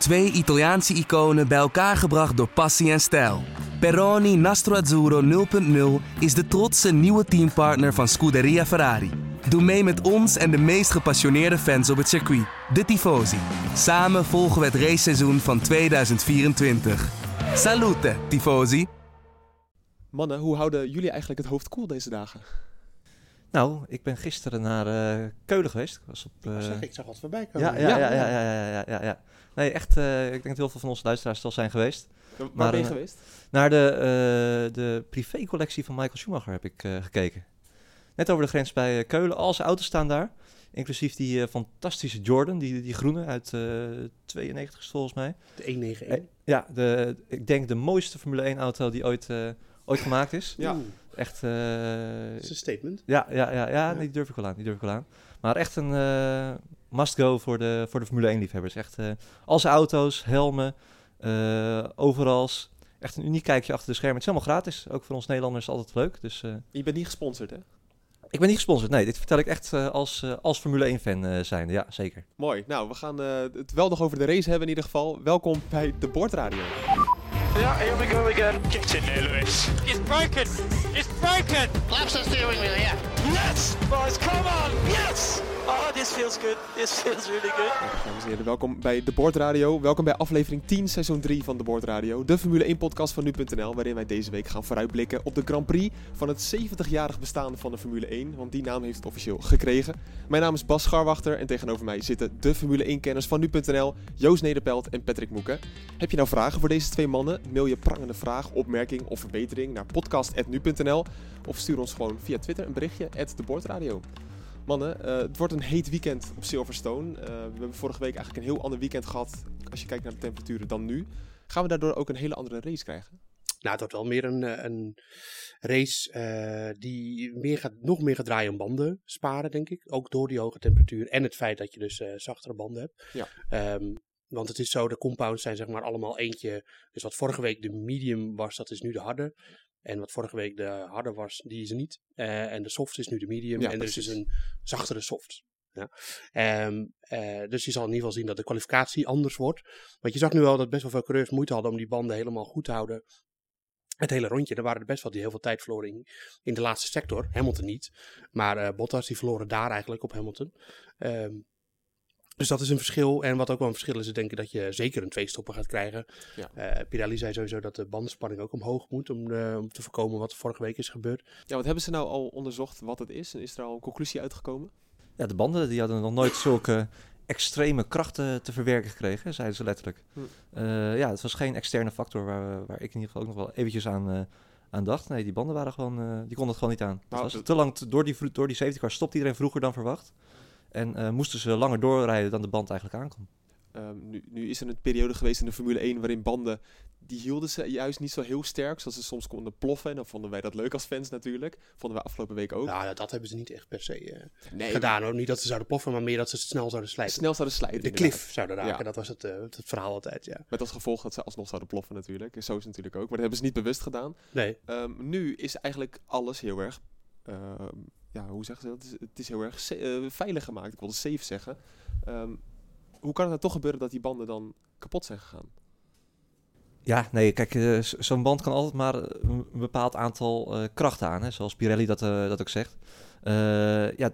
Twee Italiaanse iconen bij elkaar gebracht door passie en stijl. Peroni Nastro Azzurro 0.0 is de trotse nieuwe teampartner van Scuderia Ferrari. Doe mee met ons en de meest gepassioneerde fans op het circuit, de Tifosi. Samen volgen we het raceseizoen van 2024. Salute, Tifosi! Mannen, hoe houden jullie eigenlijk het hoofd koel deze dagen? Nou, ik ben gisteren naar uh, Keulen geweest. Ik was op, uh... zeg, ik zag wat voorbij komen. Ja, ja, ja, ja, ja, ja, ja, ja. Nee, echt, uh, ik denk dat heel veel van onze luisteraars al zijn geweest. Waar maar, ben je geweest? Naar de, de privécollectie van Michael Schumacher heb ik gekeken. Net over de grens bij Keulen. Al zijn auto's staan daar. Inclusief die fantastische Jordan, die, die groene uit 92 volgens mij. De 191. ja, de, ik denk de mooiste Formule 1 auto die ooit, ooit gemaakt is. Ja. Echt... dat is een statement. Ja, ja, ja, ja, die durf ik wel aan. Die durf ik wel aan. Maar echt een uh, must-go voor de, voor de Formule 1-liefhebbers. Echt uh, al zijn auto's, helmen, uh, overals. Echt een uniek kijkje achter de schermen. Het is helemaal gratis. Ook voor ons Nederlanders altijd leuk. Dus, Je bent niet gesponsord, hè? Ik ben niet gesponsord, nee. Dit vertel ik echt als, als Formule 1-fan uh, zijnde. Ja, zeker. Mooi. Nou, we gaan het wel nog over de race hebben in ieder geval. Welkom bij de Bordradio. Yeah, here we go again. Get in there, Lewis. It's broken. It's broken. Laps the steering wheel, yeah. Yes, boys, come on. Yes. Oh, this feels good. This feels really good. Dames en heren, welkom bij de Boordradio. Welkom bij aflevering 10, seizoen 3 van de Boordradio. De Formule 1 podcast van nu.nl, waarin wij deze week gaan vooruitblikken op de Grand Prix van het 70-jarig bestaan van de Formule 1. Want die naam heeft het officieel gekregen. Mijn naam is Bas Scharwachter en tegenover mij zitten de Formule 1-kenners van nu.nl, Joost Nederpelt en Patrick Moeken. Heb je nou vragen voor deze twee mannen? Mail je prangende vraag, opmerking of verbetering naar podcast.nu.nl of stuur ons gewoon via Twitter een berichtje, at de Boordradio. Mannen, uh, het wordt een heet weekend op Silverstone. Uh, we hebben vorige week eigenlijk een heel ander weekend gehad als je kijkt naar de temperaturen dan nu. Gaan we daardoor ook een hele andere race krijgen? Nou, het wordt wel meer een, eh, een race uh, die meer gaat, nog meer gaat draaien om banden sparen, denk ik. Ook door die hoge temperatuur en het feit dat je dus zachtere banden hebt. Ja. Um, want het is zo, de compounds zijn zeg maar allemaal eentje. Dus wat vorige week de medium was, dat is nu de harde. En wat vorige week de harde was, die is er niet. Uh, en de soft is nu de medium. Ja, en precies. er is dus een zachtere soft. Ja. Um, uh, dus je zal in ieder geval zien dat de kwalificatie anders wordt. Want je zag nu wel dat best wel veel coureurs moeite hadden om die banden helemaal goed te houden. Het hele rondje. Er waren er best wel die heel veel tijd verloren in, in de laatste sector. Hamilton niet. Maar uh, Bottas die verloren daar eigenlijk op Hamilton. Um, dus dat is een verschil. En wat ook wel een verschil is, is denk ik dat je zeker een tweestopper gaat krijgen. Ja. Uh, Pirelli zei sowieso dat de bandenspanning ook omhoog moet om, uh, om te voorkomen wat vorige week is gebeurd. Ja, wat hebben ze nou al onderzocht wat het is? En is er al een conclusie uitgekomen? Ja, de banden die hadden nog nooit zulke extreme krachten te verwerken gekregen, zeiden ze letterlijk. Hm. Uh, ja, het was geen externe factor waar, waar ik in ieder geval ook nog wel eventjes aan, aan dacht. Nee, die banden waren gewoon, die konden het gewoon niet aan. Nou, het was te lang, door die, door die safety car stopt iedereen vroeger dan verwacht. En uh, moesten ze langer doorrijden dan de band eigenlijk aankwam. Um, nu, nu, is er een periode geweest in de Formule 1 waarin banden, die hielden ze juist niet zo heel sterk, zoals ze soms konden ploffen. En dan vonden wij dat leuk als fans natuurlijk. Vonden wij afgelopen week ook. Nou, dat hebben ze niet echt per se uh, nee, gedaan hoor. Niet dat ze zouden ploffen, maar meer dat ze snel zouden slijten. Snel zouden slijten. De cliff zouden raken, ja. dat was het, uh, het, verhaal altijd, ja. Met als gevolg dat ze alsnog zouden ploffen natuurlijk. En zo is het natuurlijk ook. Maar dat hebben ze niet bewust gedaan. Nee. Um, nu is eigenlijk alles heel erg... Uh, ja, hoe zeggen ze dat? Het is, heel erg uh, veilig gemaakt. Ik wilde safe zeggen. Um, hoe kan het nou toch gebeuren dat die banden dan kapot zijn gegaan? Ja, nee, kijk, uh, zo'n band kan altijd maar een bepaald aantal uh, krachten aan, hè, zoals Pirelli dat, dat ook zegt. ja,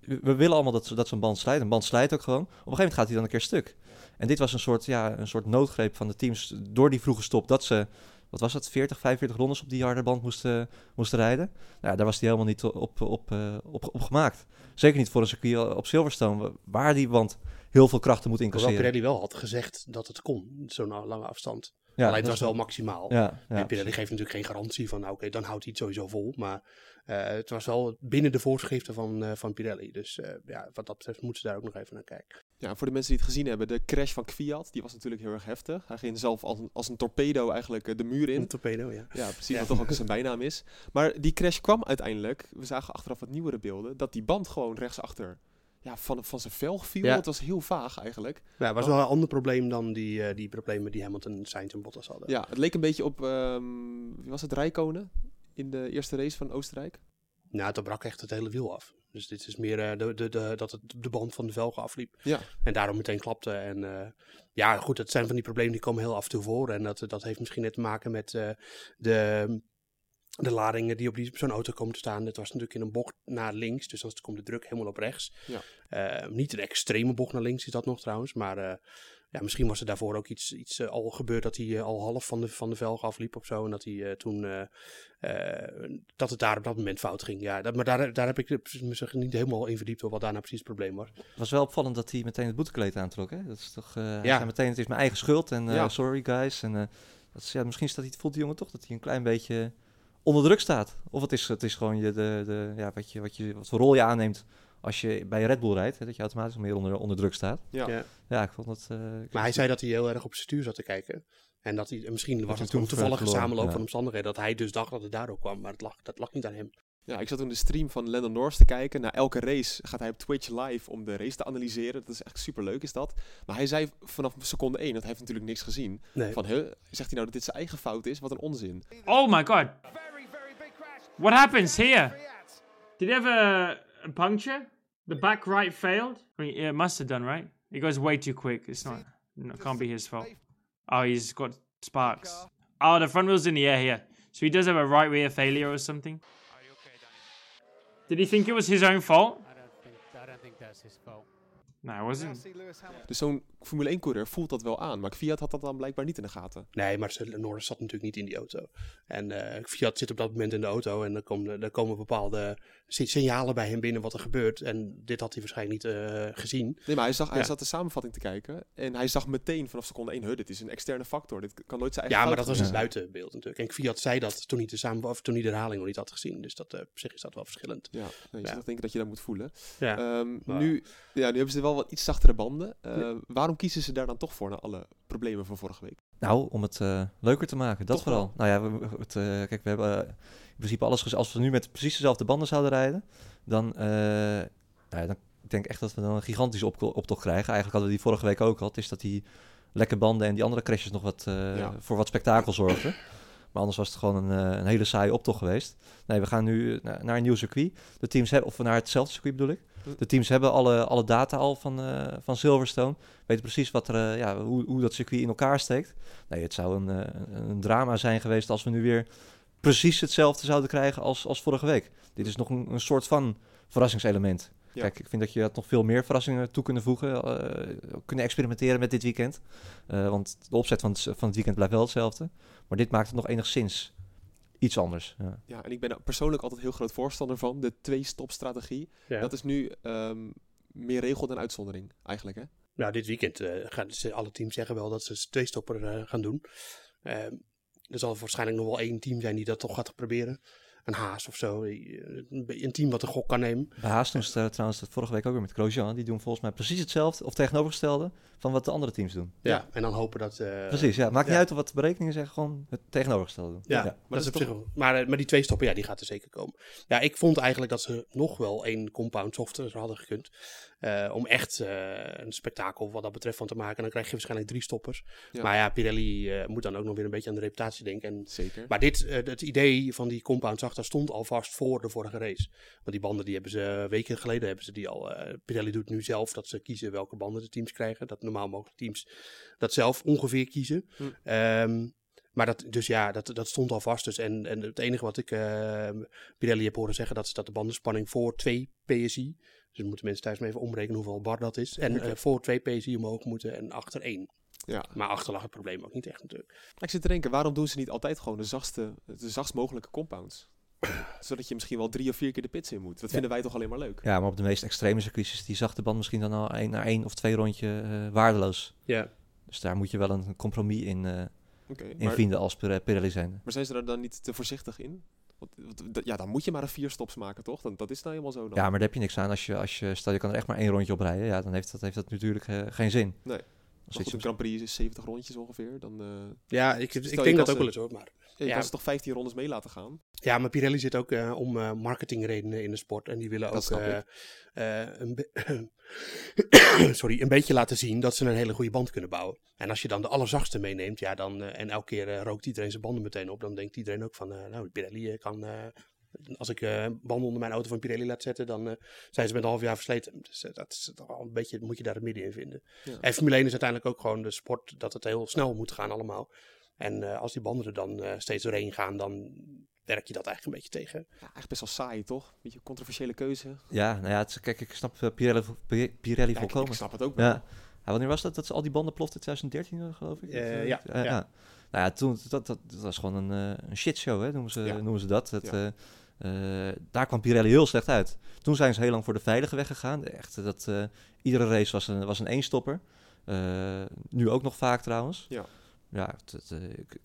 we willen allemaal dat, dat zo'n band slijt. Een band slijt ook gewoon. Op een gegeven moment gaat hij dan een keer stuk. En dit was een soort, ja, een soort noodgreep van de teams door die vroege stop dat ze wat was dat, 40, 45 rondes op die harde band moesten, moesten rijden. Nou, daar was hij helemaal niet op, op, uh, op, op gemaakt. Zeker niet voor een circuit op Silverstone, waar die band heel veel krachten moet incasseren. Hoewel Pirelli wel had gezegd dat het kon, zo'n lange afstand. Ja, Alleen het was wel maximaal. Ja, ja, en Pirelli geeft natuurlijk geen garantie van, nou oké, okay, dan houdt hij het sowieso vol. Maar uh, het was wel binnen de voorschriften van, uh, van Pirelli. Dus uh, ja, wat dat betreft moeten ze daar ook nog even naar kijken. Ja, voor de mensen die het gezien hebben, de crash van Kviat, die was natuurlijk heel erg heftig. Hij ging zelf als een, als een torpedo eigenlijk de muur in. Een torpedo, ja. Ja, precies, ja. wat toch ook zijn bijnaam is. Maar die crash kwam uiteindelijk, we zagen achteraf wat nieuwere beelden, dat die band gewoon rechtsachter ja, van, van zijn velg viel. Ja. Het was heel vaag eigenlijk. Ja, het was wel een ander probleem dan die, uh, die problemen die Hamilton, Sainz en Bottas hadden. Ja, het leek een beetje op, um, wie was het, Rijkonen in de eerste race van Oostenrijk? Nou, toen brak echt het hele wiel af. Dus dit is meer eh, de, de, de, dat het de band van de velgen afliep. Ja. En daarom meteen klapte. En eh, ja, goed, dat zijn van die problemen die komen heel af en toe voor. En dat, dat heeft misschien net te maken met eh, de, de ladingen die op die- zo'n auto komen te staan. Het was natuurlijk in een bocht naar links, dus dan komt de druk helemaal op rechts. Ja. Eh, niet een extreme bocht naar links is dat nog trouwens, maar eh, ja, misschien was er daarvoor ook iets, iets eh, al gebeurd dat hij al half van de, van de velg afliep of zo. En dat hij eh, toen, dat het daar op dat moment fout ging. Ja, dat, maar daar, daar heb ik me niet helemaal in verdiept hoor, wat daar nou precies het probleem was. Het was wel opvallend dat hij meteen het boetekleed aantrok. Hè? Dat is toch, eh, hij Ja. zei meteen, het is mijn eigen schuld en eh, Ja. sorry guys. En, eh, dat is, ja, misschien staat hij, voelt die jongen toch dat hij een klein beetje onder druk staat. Of het is, het is gewoon je, de, de, ja, wat, je, wat, je, wat voor rol je aanneemt als je bij Red Bull rijdt. Hè? Dat je automatisch meer onder, onder druk staat. Ja. Ja. Ja, ik vond dat... eh, ik- Maar hij zei dat hij heel erg op zijn stuur zat te kijken. En dat hij, en misschien was het een toevallige samenloop ja. van omstandigheden. Dat hij dus dacht dat het daardoor kwam. Maar het lag, dat lag niet aan hem. Ja, ik zat toen de stream van Lennon Norris te kijken. Na elke race gaat hij op Twitch live om de race te analyseren. Dat is echt super leuk, is dat. Maar hij zei vanaf seconde 1, dat hij heeft natuurlijk niks gezien. Nee. Van, huh, zegt hij nou dat dit zijn eigen fout is? Wat een onzin. Oh my god. What happens here? Did he have a, a puncture? The back right failed? I mean, yeah, it must have done, right? It goes way too quick. It's not, no, it can't be his fault. Oh, he's got sparks. Oh, the front wheel's in the air here. So he does have a right rear failure or something. Did he think it was his own fault? I don't think I don't think that's his fault. No, it wasn't. Dus zo'n Formule 1-coureur voelt dat wel aan. Maar Fiat had dat dan blijkbaar niet in de gaten. Nee, maar Norris zat natuurlijk niet in die auto. En eh, Fiat zit op dat moment in de auto. En er komen, er komen bepaalde si- signalen bij hem binnen wat er gebeurt. En dit had hij waarschijnlijk niet eh, gezien. Nee, maar hij, zag, hij Ja. zat de samenvatting te kijken. En hij zag meteen vanaf seconde 1, huh, dit is een externe factor. Dit kan nooit zijn Ja, eigen maar dat was het buitenbeeld natuurlijk. En Fiat zei dat toen hij de, samen, of toen hij de herhaling nog niet had gezien. Dus dat, eh, op zich is dat wel verschillend. Ja, nee, je Ja. denken dat je dat moet voelen. Ja. Ehm, Maar- nu, ja, nu hebben ze wel wat iets zachtere banden. Eh, Waarom kiezen ze daar dan toch voor na alle problemen van vorige week? Nou, om het eh, leuker te maken, dat Toch vooral. Nou ja, we, het, eh, kijk, we hebben in principe alles gezien. Als we nu met precies dezelfde banden zouden rijden, dan, nou ja, dan ik denk echt dat we dan een gigantische op optocht krijgen. Eigenlijk hadden we die vorige week ook al. Het is dat die lekke banden en die andere crashes nog wat, Ja. voor wat spektakel zorgden. Maar anders was het gewoon een, een hele saaie optocht geweest. Nee, we gaan nu naar, naar een nieuw circuit. De teams hebben, of naar hetzelfde circuit bedoel ik. De teams hebben alle, alle data al van, eh, van Silverstone. Weten precies wat er, eh, ja, hoe, hoe dat circuit in elkaar steekt. Nee, het zou een, eh, een drama zijn geweest als we nu weer precies hetzelfde zouden krijgen als, als vorige week. Dit is nog een, een soort van verrassingselement. Ja. Kijk, ik vind dat je dat nog veel meer verrassingen toe kunnen voegen. kunnen experimenteren met dit weekend. Want de opzet van het, van het weekend blijft wel hetzelfde. Maar dit maakt het nog enigszins iets anders. Ja. Ja, en ik ben er persoonlijk altijd heel groot voorstander van. De twee-stop-strategie. Ja. Dat is nu ehm, meer regel dan uitzondering, eigenlijk, hè? Nou, dit weekend eh, gaan ze, alle teams zeggen wel dat ze twee-stopper eh, gaan doen. Ehm, er zal waarschijnlijk nog wel één team zijn die dat toch gaat proberen. Een Haas of zo. eh, Een, team wat een gok kan nemen. Bij Haas doen ze het, eh, trouwens dat vorige week ook weer met Grosjean. Die doen volgens mij precies hetzelfde of tegenovergestelde van wat de andere teams doen. Ja. En dan hopen dat... eh, Precies, ja. Maakt niet uit of wat de berekeningen zeggen, gewoon het tegenovergestelde doen. Ja, maar dat dat is zich wel- maar, maar die twee stoppen, ja, die gaat er zeker komen. Ja, ik vond eigenlijk dat ze nog wel één compound software hadden gekund. Eh, om echt eh, een spektakel wat dat betreft van te maken. En dan krijg je waarschijnlijk drie stoppers. Ja. Maar ja, Pirelli eh, moet dan ook nog weer een beetje aan de reputatie denken. En, Zeker. maar dit, het idee van die compound achter stond al vast voor de vorige race. Want die banden die hebben ze weken geleden hebben ze die al. Pirelli doet nu zelf dat ze kiezen welke banden de teams krijgen. Dat normaal mogelijk teams dat zelf ongeveer kiezen. Hm. Ehm, maar dat, dus ja, dat, dat stond al vast. Dus en, en het enige wat ik eh, Pirelli heb horen zeggen, dat is dat de bandenspanning voor 2 PSI. Dus moeten mensen thuis maar even omrekenen hoeveel bar dat is. En eh, voor 2 PSI omhoog moeten en achter 1. Ja. Maar achter lag het probleem ook niet echt natuurlijk. Ik zit te denken, waarom doen ze niet altijd gewoon de zachtste, de zachtst mogelijke compounds? Zodat je misschien wel drie of vier keer de pits in moet. Dat vinden wij toch alleen maar leuk. Ja, maar op de meest extreme circuits is die zachte band misschien dan al één, na één of twee rondje eh, waardeloos. Ja. Dus daar moet je wel een compromis in, eh, Oké, in maar, vinden als Pire- Pirelli zijn. maar zijn ze er dan niet te voorzichtig in? Want, want dat- ja, dan moet je maar een vier stops maken, toch? Dan, dat is nou helemaal zo dan. Ja, maar daar heb je niks aan. Als je, als je, stel je kan er echt maar één rondje op rijden, ja, dan heeft dat, heeft dat natuurlijk eh, geen zin. Nee. Als goed, een Grand Prix is 70 rondjes ongeveer. Dan, eh Ja, ik, je ik denk dat ook wel eens hoor. Maar, je Ja. kan ze toch 15 rondes mee laten gaan? ja, maar Pirelli zit ook eh, om eh, marketingredenen in de sport. En die willen Dat ook eh, eh, een, be- sorry, een beetje laten zien dat ze een hele goede band kunnen bouwen. En als je dan de allerzachtste meeneemt, ja, dan, eh, en elke keer rookt iedereen zijn banden meteen op, dan denkt iedereen ook van, eh, nou, Pirelli kan, eh, Als ik eh, banden onder mijn auto van Pirelli laat zetten, dan eh, zijn ze met een half jaar versleten. Dus dat is toch wel een beetje, moet je daar het midden in vinden. Ja. En Formule 1 is uiteindelijk ook gewoon de sport dat het heel snel moet gaan allemaal. En eh, als die banden er dan eh, steeds doorheen gaan, dan werk je dat eigenlijk een beetje tegen. Ja, eigenlijk best wel saai, toch? Beetje controversiële keuze. Ja, nou ja, het, is- kijk, ik snap eh, Pirelli, Pi- Pirelli Ja, ik, volkomen. ik snap het ook wel. Ja. ja, wanneer was dat? Dat ze al die banden ploften? 2013 eh, geloof ik? Ja, ja, ja. Nou ja, toen, dat, dat, dat was gewoon een, eh, een shitshow, hè, noemen, ze, Ja. noemen ze dat. Het, Ja. eh, eh, daar kwam Pirelli heel slecht uit. Toen zijn ze heel lang voor de veilige weg gegaan. Echt, dat, eh, iedere race was een, was een eenstopper. Eh, nu ook nog vaak trouwens. Ja. Ja, het, het, eh, ik-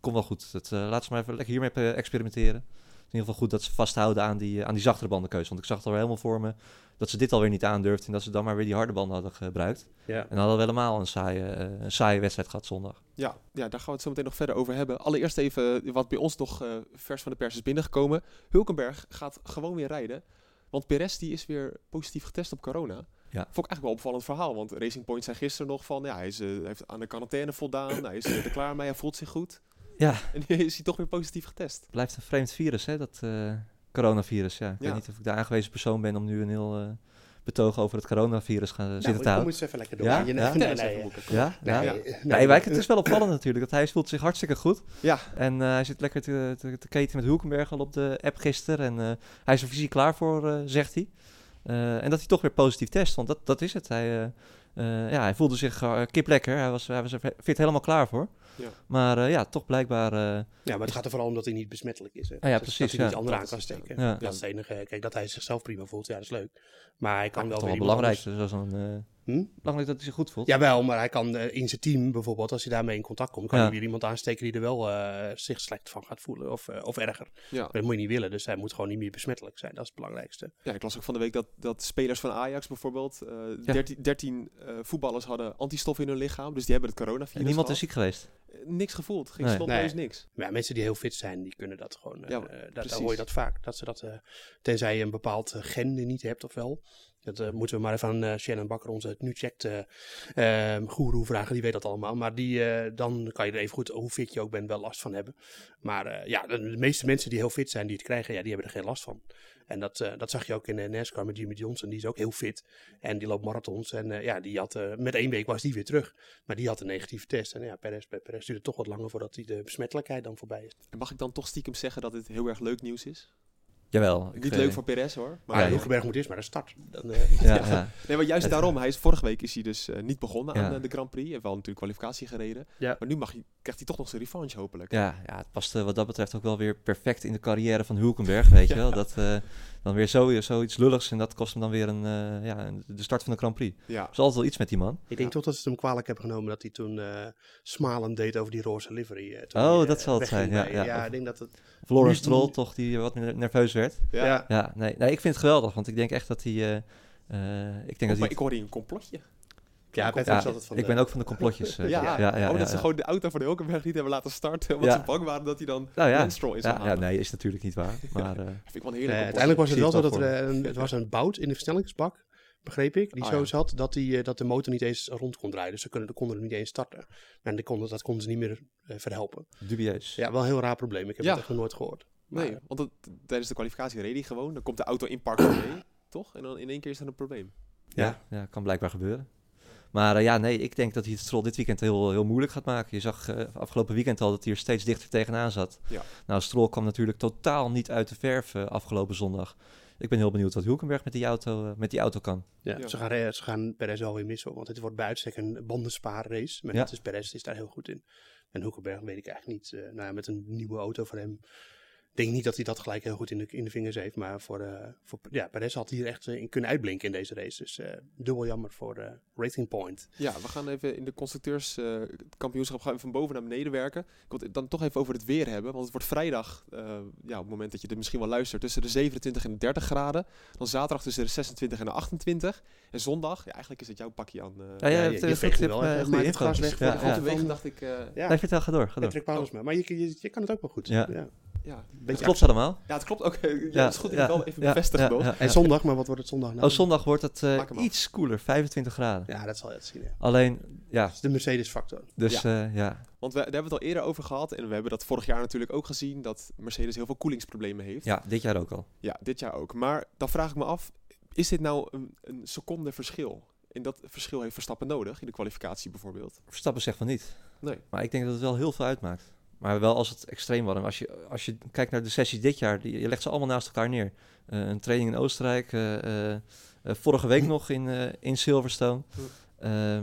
komt wel goed. Het, eh, laat ze maar even lekker hiermee experimenteren. Het is in ieder geval goed dat ze vasthouden aan die, eh, aan die zachtere bandenkeuze. Want ik zag het al helemaal voor me dat ze dit alweer niet aandurfden. En dat ze dan maar weer die harde banden hadden gebruikt. Ja. En dan hadden we helemaal een saaie, een saaie wedstrijd gehad zondag. Ja, ja, daar gaan we het zo meteen nog verder over hebben. Allereerst even wat bij ons nog vers van de pers is binnengekomen. Hulkenberg gaat gewoon weer rijden. Want Perez die is weer positief getest op corona. Ja. Vond ik eigenlijk wel een opvallend verhaal. Want Racing Point zei gisteren nog van... Ja, hij, is, eh, heeft aan de quarantaine voldaan. hij is eh, er klaar mee. Hij voelt zich goed. Ja. En nu is hij toch weer positief getest. Blijft een vreemd virus, hè, dat eh, coronavirus. Ja. Ik Ja. weet niet of ik de aangewezen persoon ben om nu een heel eh, betoog over het coronavirus gaan zitten nou, te ik kom houden. eens even lekker door. Ja? Je- Ja? nee, nee, even boeken. Ja? nee, ja. Nee, nee, het is wel opvallend natuurlijk. Dat hij voelt zich hartstikke goed. Ja, En eh, hij zit lekker te, te, te keten met Hulkenberg al op de app gisteren. En eh, hij is er fysiek klaar voor, eh, zegt hij. Eh, en dat hij toch weer positief test. Want dat, dat is het. Hij, eh, eh, ja, hij voelde zich kip lekker. Hij was, hij was er fit helemaal klaar voor. Ja. Maar eh, ja, toch blijkbaar... eh, Ja, maar het gaat er vooral om dat hij niet besmettelijk is. Hè? Ah, ja, Dus precies, Dat hij ja. niet anderen aan kan is- steken. ja. Dat is het enige. Kijk, dat hij zichzelf prima voelt, ja, dat is leuk. Maar hij kan wel is toch weer wel iemand belangrijk. anders- Dus dat is een, eh, Hm? belangrijk dat hij zich goed voelt. Jawel, maar hij kan in zijn team bijvoorbeeld, als hij daarmee in contact komt, kan Ja. hij weer iemand aansteken die er wel eh, zich slecht van gaat voelen. Of, of erger. ja. Dat moet je niet willen. Dus hij moet gewoon niet meer besmettelijk zijn. Dat is het belangrijkste. ja, ik las ook van de week dat, dat spelers van Ajax bijvoorbeeld... eh Ja. 13, 13 eh, voetballers hadden antistoffen in hun lichaam. Dus die hebben het coronavirus En niemand is ziek geweest. Niks gevoeld. Geen Nee. Nee. niks. Maar ja, mensen die heel fit zijn, die kunnen dat gewoon. eh, Ja, eh, dan hoor je dat vaak. Dat ze dat, eh, tenzij je een bepaald gen niet hebt of wel. Dat eh, moeten we maar even aan eh, Shannon Bakker, onze nu checkt eh eh, goeroe vragen. Die weet dat allemaal. Maar die, dan kan je er even goed, hoe fit je ook bent, wel last van hebben. Maar ja, de, meeste mensen die heel fit zijn, die het krijgen, ja, die hebben er geen last van. En dat, dat zag je ook in NASCAR met Jimmy Johnson. Die is ook heel fit. En die loopt marathons. En ja, die had, met één week was die weer terug. Maar die had een negatieve test. En ja, Perez, Perez duurde het toch wat langer voordat die de besmettelijkheid dan voorbij is. En mag ik dan toch stiekem zeggen dat dit heel erg leuk nieuws is? Jawel. ik, Niet leuk voor Perez hoor. Maar ja. Hulkenberg moet eerst maar een start. Dan, eh, Ja, Ja. ja. Nee, maar juist daarom. Hij is, vorige week is hij dus eh, niet begonnen Ja. aan eh, de Grand Prix. Hij heeft wel natuurlijk kwalificatie gereden. Ja. Maar nu mag hij, krijgt hij toch nog zijn revanche hopelijk. Ja, ja, het past wat dat betreft ook wel weer perfect in de carrière van Hulkenberg, weet je wel. Dat, eh, dan weer zo, zoiets lulligs en dat kost hem dan weer een, eh, ja, de start van de Grand Prix. Er Ja. is altijd wel iets met die man. ik denk toch dat ze het hem kwalijk hebben genomen dat hij toen eh smalend deed over die roze livery. eh, Oh, hij, dat zal het zijn, ja, ja. ik denk dat het... Florence nu- toch, die wat meer nerveus werd. Ja. Ja. Nee, nee, ik vind het geweldig, want ik denk echt dat hij... eh, eh, ik denk Oh, dat maar hij ik hoor hier een complotje. Ja, van ik de- ben ook van de complotjes. eh, Ja, ja, ja, ja, oh, dat ze gewoon de auto van de Hulkenberg niet hebben laten starten. Omdat Ja. ze bang waren dat hij dan Nou ja, Lance Stroll is ja, ja, nee, is natuurlijk niet waar. Maar eh, Vind ik wel een Nee, uiteindelijk was het wel zo dat er, een, het was een bout in de versnellingsbak, begreep ik, die Ah, zo ja. zat dat, die, eh, dat de motor niet eens rond kon draaien. Dus ze kunnen, konden er niet eens starten. En die konden, dat konden ze niet meer eh, verhelpen. dubieus. Ja, wel een heel raar probleem. Ik heb Ja. het echt nog nooit gehoord. Maar, Nee, want het- tijdens de kwalificatie reed hij gewoon. Dan komt de auto in park mee, toch? En dan in één keer is er een probleem. Ja, ja, kan blijkbaar gebeuren. Maar eh, ja, nee, ik denk dat hij het Stroll dit weekend heel, heel moeilijk gaat maken. Je zag afgelopen weekend al dat hij er steeds dichter tegenaan zat. Ja. Nou, Stroll kwam natuurlijk totaal niet uit de verf afgelopen zondag. Ik ben heel benieuwd wat Hulkenberg met die auto, eh, met die auto kan. Ja, Ja. Ze, gaan, re- ze gaan Perez wel weer missen, want het wordt bij uitstek een bandenspaarrace. Maar Ja. net is Perez is daar heel goed in. En Hoekenberg weet ik eigenlijk niet. eh, nou ja, met een nieuwe auto voor hem. Ik denk niet dat hij dat gelijk heel goed in de, in de vingers heeft. Maar voor, eh, voor ja, Perez had hier echt eh, in kunnen uitblinken in deze race. Dus eh, dubbel jammer voor eh Rating Point. Ja, we gaan even in de constructeurskampioenschap gaan we van boven naar beneden werken. Ik wil het dan toch even over het weer hebben. Want het wordt vrijdag, eh, ja, op het moment dat je dit misschien wel luistert, tussen de 27 en de 30 graden. Dan zaterdag tussen de 26 en de 28. En zondag, ja, eigenlijk is het jouw pakje aan. eh Ja, ja, je- het, je veegt wel even, goede weg Ja, ja. dacht ik... eh, Ja, Nee, vertel, ga door, ga door. Maar je, je, je kan het ook wel goed. Ja. Ja. Dat klopt allemaal. ja, het klopt ook. ja, het is goed het wel even ja, bevestigd, ja, Boog. ja, En ja. zondag, maar wat wordt het zondag nou? Oh, zondag wordt het eh, iets koeler, 25 graden. Ja, dat zal je het zien. Ja. Alleen, ja, Dat is de Mercedes factor. dus ja. ja. Want we, daar hebben we het al eerder over gehad. En we hebben dat vorig jaar natuurlijk ook gezien. Dat Mercedes heel veel koelingsproblemen heeft. ja, dit jaar ook al. Ja, dit jaar ook. Maar dan vraag ik me af, is dit nou een, een seconde verschil? En dat verschil heeft Verstappen nodig, in de kwalificatie bijvoorbeeld. Verstappen zegt van niet. Nee. Maar ik denk dat het wel heel veel uitmaakt. Maar wel als het extreem. En Als je, als je kijkt naar de sessies dit jaar, die, je legt ze allemaal naast elkaar neer. Eh, een training in Oostenrijk, eh, eh, vorige week nog in, in Silverstone. Eh,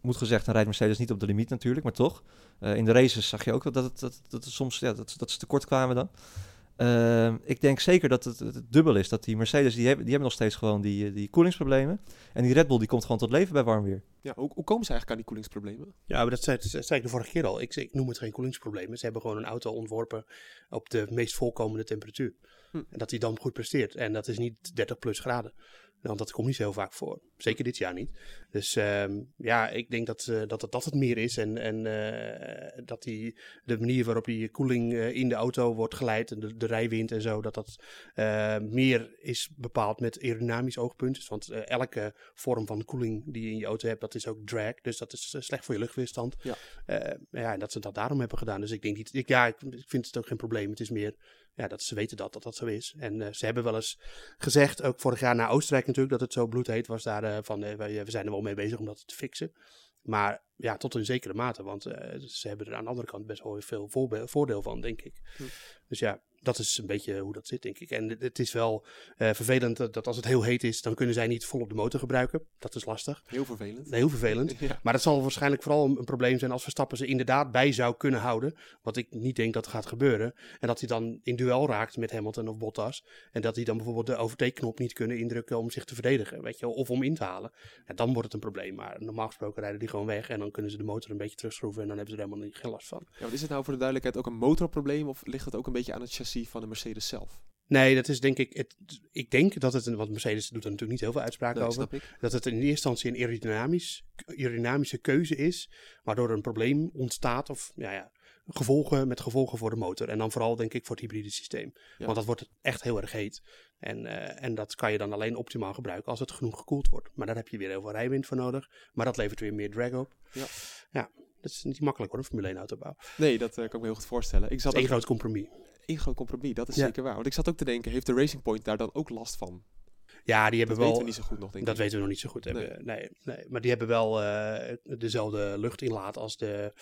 moet gezegd, dan rijdt Mercedes niet op de limiet natuurlijk, maar toch. In de races zag je ook dat het, dat, dat het soms ja, dat, dat ze tekort kwamen dan. Eh, ik denk zeker dat het, het, het dubbel is. Dat die Mercedes, die hebben, die hebben nog steeds gewoon die, eh, die koelingsproblemen. En die Red Bull, die komt gewoon tot leven bij warm weer. Ja, hoe, hoe komen ze eigenlijk aan die koelingsproblemen? Ja, maar dat zei, dat zei ik de vorige keer al. Ik, ik noem het geen koelingsproblemen. Ze hebben gewoon een auto ontworpen op de meest voorkomende temperatuur. Hm. En dat die dan goed presteert. En dat is niet 30 plus graden. Want dat komt niet zo heel vaak voor. Zeker dit jaar niet. Dus ehm, ja, ik denk dat, eh, dat, het, dat het meer is. En, en eh, dat die, de manier waarop die koeling eh, in de auto wordt geleid. En de, de rijwind en zo. Dat dat eh, meer is bepaald met aerodynamisch oogpunt. Dus want elke vorm van koeling die je in je auto hebt, dat is ook drag. Dus dat is slecht voor je luchtweerstand. Ja. Ja, en dat ze dat daarom hebben gedaan. Dus ik denk niet. Ik, ja, ik, ik vind het ook geen probleem. Het is meer ja, dat ze weten dat, dat dat zo is. En ze hebben wel eens gezegd, ook vorig jaar na Oostenrijk natuurlijk, dat het zo bloedheet was daar eh, van eh, we, we zijn er wel mee bezig om dat te fixen. Maar ja, tot een zekere mate, want eh, ze hebben er aan de andere kant best wel veel voordeel van, denk ik. Hm. Dus ja, dat is een beetje hoe dat zit, denk ik. En het- is wel eh, vervelend dat, dat als het heel heet is, dan kunnen zij niet volop de motor gebruiken. Dat is lastig. Heel vervelend. Heel vervelend. Ja. Maar dat zal waarschijnlijk vooral een, een probleem zijn als Verstappen ze inderdaad bij zou kunnen houden. Wat ik niet denk dat gaat gebeuren. En dat hij dan in duel raakt met Hamilton of Bottas. En dat hij dan bijvoorbeeld de overtake-knop niet kunnen indrukken om zich te verdedigen. Weet je, of om in te halen. Ja, dan wordt het een probleem. Maar normaal gesproken rijden die gewoon weg. En dan kunnen ze de motor een beetje terugschroeven. En dan hebben ze er helemaal geen last van. Ja, want is het nou voor de duidelijkheid ook een motorprobleem of ligt het ook een beetje aan het chassis van de Mercedes zelf? Nee, dat is denk ik. Het, ik denk dat het een. Want Mercedes doet er natuurlijk niet heel veel uitspraken Nee, over. dat het in eerste instantie een aerodynamisch, aerodynamische keuze is, waardoor er een probleem ontstaat of ja, ja, gevolgen met gevolgen voor de motor. En dan vooral denk ik voor het hybride systeem. Ja. Want dat wordt echt heel erg heet. En, eh, en dat kan je dan alleen optimaal gebruiken als het genoeg gekoeld wordt. Maar daar heb je weer heel veel rijwind voor nodig. Maar dat levert weer meer drag op. Ja. ja dat is niet makkelijk hoor, een Formule 1 autobouw. Nee, dat eh, kan ik me heel goed voorstellen. Ik zat ook groot compromis. Groot compromis, dat is Ja. zeker waar. Want ik zat ook te denken, heeft de Racing Point daar dan ook last van? Ja, die Dat hebben weten wel. we niet zo goed nog, denk Dat ik. weten we nog niet zo goed. Hebben. Nee. Nee, Maar die hebben wel eh, dezelfde luchtinlaat als de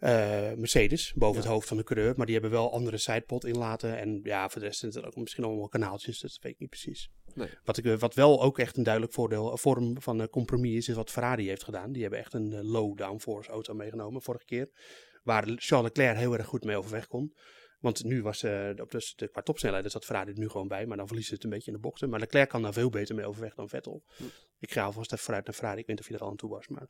eh, Mercedes boven Ja. het hoofd van de coureur. Maar die hebben wel andere sidepot inlaten. En ja, voor de rest zijn het ook misschien allemaal kanaaltjes. Dat weet ik niet precies. Nee. Wat, ik, eh, wat wel ook echt een duidelijk voordeel, een vorm van eh, compromis is, is wat Ferrari heeft gedaan. Die hebben echt een low downforce auto meegenomen vorige keer. Waar Charles Leclerc heel erg goed mee overweg kon. Want nu was eh, op de, de, qua topsnelheid zat Ferrari er nu gewoon bij. Maar dan verliezen ze het een beetje in de bochten. Maar Leclerc kan daar veel beter mee overweg dan Vettel. Hm. Ik ga alvast even vooruit naar Ferrari. Ik weet niet of je er al aan toe was. Maar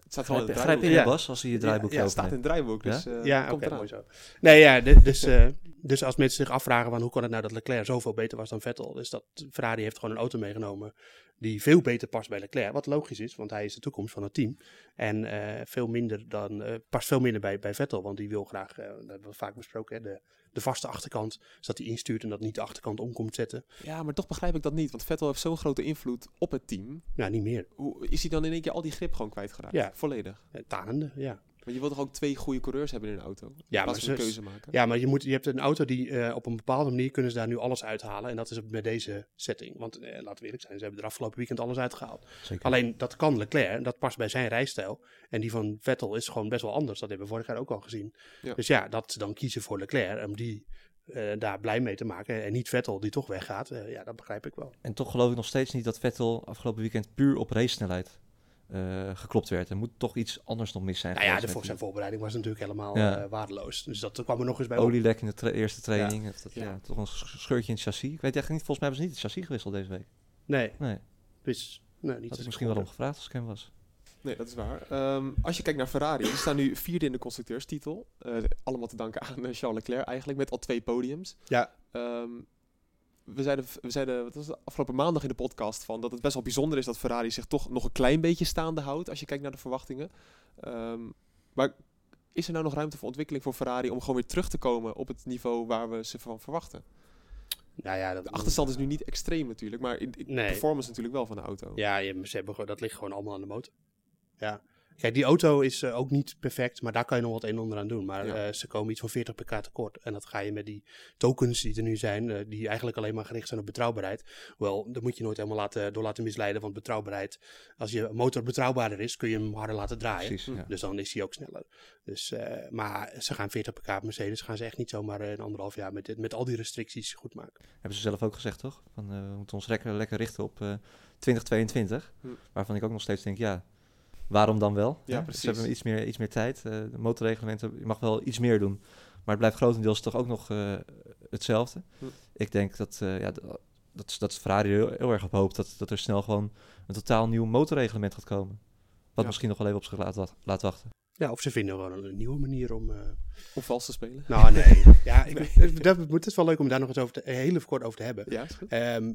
Het staat wel in het draaiboek. Ja. Bas, als hij je draaiboek Ja, het staat in het draaiboek, dus eh, ja, komt oké, eraan. mooi zo. Nee, ja, dus, eh, dus als mensen zich afvragen van hoe kan het nou dat Leclerc zoveel beter was dan Vettel. Dus dat Ferrari heeft gewoon een auto meegenomen die veel beter past bij Leclerc. Wat logisch is, want hij is de toekomst van het team. En eh, veel minder dan, eh, past veel minder bij, bij Vettel, want die wil graag, eh, dat hebben we vaak besproken, hè, de, de vaste achterkant. Zodat hij instuurt en dat niet de achterkant om komt zetten. Ja, maar toch begrijp ik dat niet. Want Vettel heeft zo'n grote invloed op het team. Ja, niet meer. Hoe, is hij dan in één keer al die grip gewoon kwijtgeraakt? Ja. Volledig. Tanende, ja. Want je wilt toch ook twee goede coureurs hebben in een auto? Ja, maar een ze- keuze maken. Ja, maar je, moet, je hebt een auto die eh, op een bepaalde manier kunnen ze daar nu alles uithalen. En dat is met deze setting. Want eh, laten we eerlijk zijn, ze hebben er afgelopen weekend alles uitgehaald. Zeker. Alleen dat kan Leclerc, dat past bij zijn rijstijl. En die van Vettel is gewoon best wel anders. Dat hebben we vorig jaar ook al gezien. Ja. Dus ja, dat ze dan kiezen voor Leclerc om die eh, daar blij mee te maken. En niet Vettel die toch weggaat. eh, ja, dat begrijp ik wel. En toch geloof ik nog steeds niet dat Vettel afgelopen weekend puur op racesnelheid eh geklopt werd. Er moet toch iets anders nog mis zijn. Nou ja, de, voor zijn voorbereiding was natuurlijk helemaal Ja. eh, waardeloos. Dus dat kwam er nog eens bij olielek in de tra- eerste training. Dat, dat- Ja. ja. toch een sch- scheurtje in het chassis. Ik weet echt niet, volgens mij hebben ze niet het chassis gewisseld deze week. Nee, Nee, dus, nee niet had dat ik misschien wel om gevraagd als ik hem was. Nee, dat is waar. Ehm, als je kijkt naar Ferrari, die staan nu vierde in de constructeurstitel. Eh, allemaal te danken aan Charles Leclerc eigenlijk, met al twee podiums. Ja. Ehm, we zeiden, we zeiden wat was het, afgelopen maandag in de podcast van dat het best wel bijzonder is dat Ferrari zich toch nog een klein beetje staande houdt als je kijkt naar de verwachtingen. Ehm, maar is er nou nog ruimte voor ontwikkeling voor Ferrari om gewoon weer terug te komen op het niveau waar we ze van verwachten? Nou ja, dat, De achterstand is nu niet extreem natuurlijk, maar in, in Nee. performance natuurlijk wel van de auto. Ja, je, ze hebben, dat ligt gewoon allemaal aan de motor. Ja. Kijk, die auto is eh, ook niet perfect, maar daar kan je nog wat een en ander aan doen. Maar Ja. eh, ze komen iets van 40 pk tekort. En dat ga je met die tokens die er nu zijn, eh, die eigenlijk alleen maar gericht zijn op betrouwbaarheid. Wel, dat moet je nooit helemaal laten, door laten misleiden, want betrouwbaarheid, als je motor betrouwbaarder is, kun je hem harder laten draaien. Precies. Ja. Dus dan is hij ook sneller. Dus, eh, maar ze gaan 40 pk op Mercedes, gaan ze echt niet zomaar in anderhalf jaar met, dit, met al die restricties goed maken. Hebben ze zelf ook gezegd, toch? Van, eh, we moeten ons lekker, lekker richten op eh 2022. Hm. Waarvan ik ook nog steeds denk, ja, waarom dan wel? Ja, Hè? precies. Ze hebben iets meer, iets meer tijd. Eh, de motorreglementen, je mag wel iets meer doen. Maar het blijft grotendeels toch ook nog eh, hetzelfde. Hm. Ik denk dat, eh ja, dat, dat Ferrari er heel, heel erg op hoopt dat, dat er snel gewoon een totaal nieuw motorreglement gaat komen. Wat Ja. misschien nog wel even op zich laat, laat wachten. Ja, of ze vinden gewoon een nieuwe manier om... eh, Om vals te spelen. Nou, nee. Ja, ik, ik- dat, het is wel leuk om daar nog eens over te, heel even kort over te hebben. Ja, is goed. Ehm,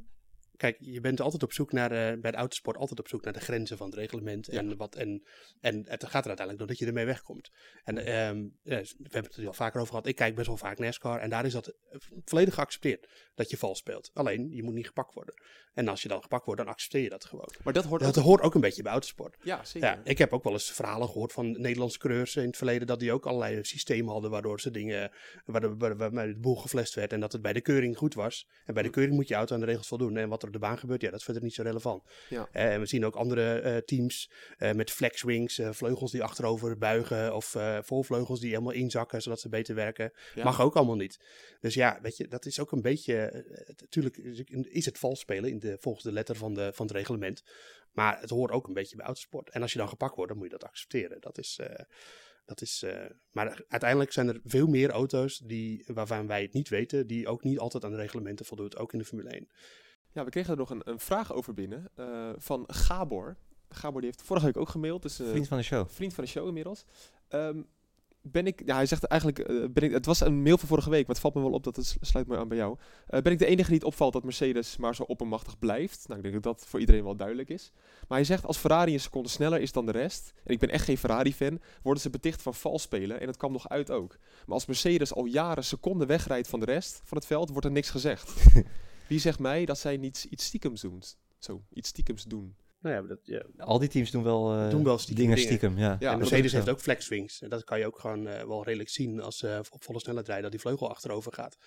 kijk, je bent altijd op zoek naar, eh, bij de autosport altijd op zoek naar de grenzen van het reglement. Ja. En, wat, en, en het gaat er uiteindelijk door dat je ermee wegkomt. En ehm, we hebben het er al vaker over gehad. Ik kijk best wel vaak NASCAR en daar is dat eh, volledig geaccepteerd dat je vals speelt. Alleen, je moet niet gepakt worden. En als je dan gepakt wordt, dan accepteer je dat gewoon. Maar dat hoort Dat ook... hoort ook een beetje bij autosport. Ja, zeker. Ja, ik heb ook wel eens verhalen gehoord van Nederlandse coureurs in het verleden dat die ook allerlei systemen hadden waardoor ze dingen, waardoor, waar- waarmee de boel geflesd werd en dat het bij de keuring goed was. En bij de keuring moet je auto aan de regels voldoen. En wat er op de baan gebeurt, ja, dat is verder niet zo relevant. Ja. Eh, en we zien ook andere eh, teams eh, met flexwings, vleugels die achterover buigen of voorvleugels die helemaal inzakken zodat ze beter werken. Ja. Mag ook allemaal niet. Dus ja, weet je, dat is ook een beetje, natuurlijk is het vals spelen in de, volgens de letter van, de, van het reglement. Maar het hoort ook een beetje bij autosport. En als je dan gepakt wordt, dan moet je dat accepteren. Dat is, dat is, maar uiteindelijk zijn er veel meer auto's die, waarvan wij het niet weten, die ook niet altijd aan de reglementen voldoet, ook in de Formule 1. Ja, we kregen er nog een, een vraag over binnen eh, van Gabor. Gabor die heeft vorige week ook gemaild. Dus, eh, Vriend van de show. vriend van de show inmiddels. Ehm, ben ik, ja, hij zegt eigenlijk, eh, ben ik, het was een mail van vorige week, maar het valt me wel op dat het sluit me aan bij jou. Ben ik de enige die het opvalt dat Mercedes maar zo oppermachtig blijft? Nou, ik denk dat dat voor iedereen wel duidelijk is. Maar hij zegt, als Ferrari een seconde sneller is dan de rest, en ik ben echt geen Ferrari-fan, worden ze beticht van vals spelen, en dat kwam nog uit ook. Maar als Mercedes al jaren seconden wegrijdt van de rest van het veld, wordt er niks gezegd. Wie zegt mij dat zij niet iets stiekems doen? Zo, iets stiekems doen. Nou ja, dat, ja. Al die teams doen wel, eh, Doen wel stiekem dingen dingen. stiekem. Ja. Ja, en dat Mercedes heeft ook flexwings. En dat kan je ook gewoon eh, wel redelijk zien als ze op volle snelheid rijden, dat die vleugel achterover gaat.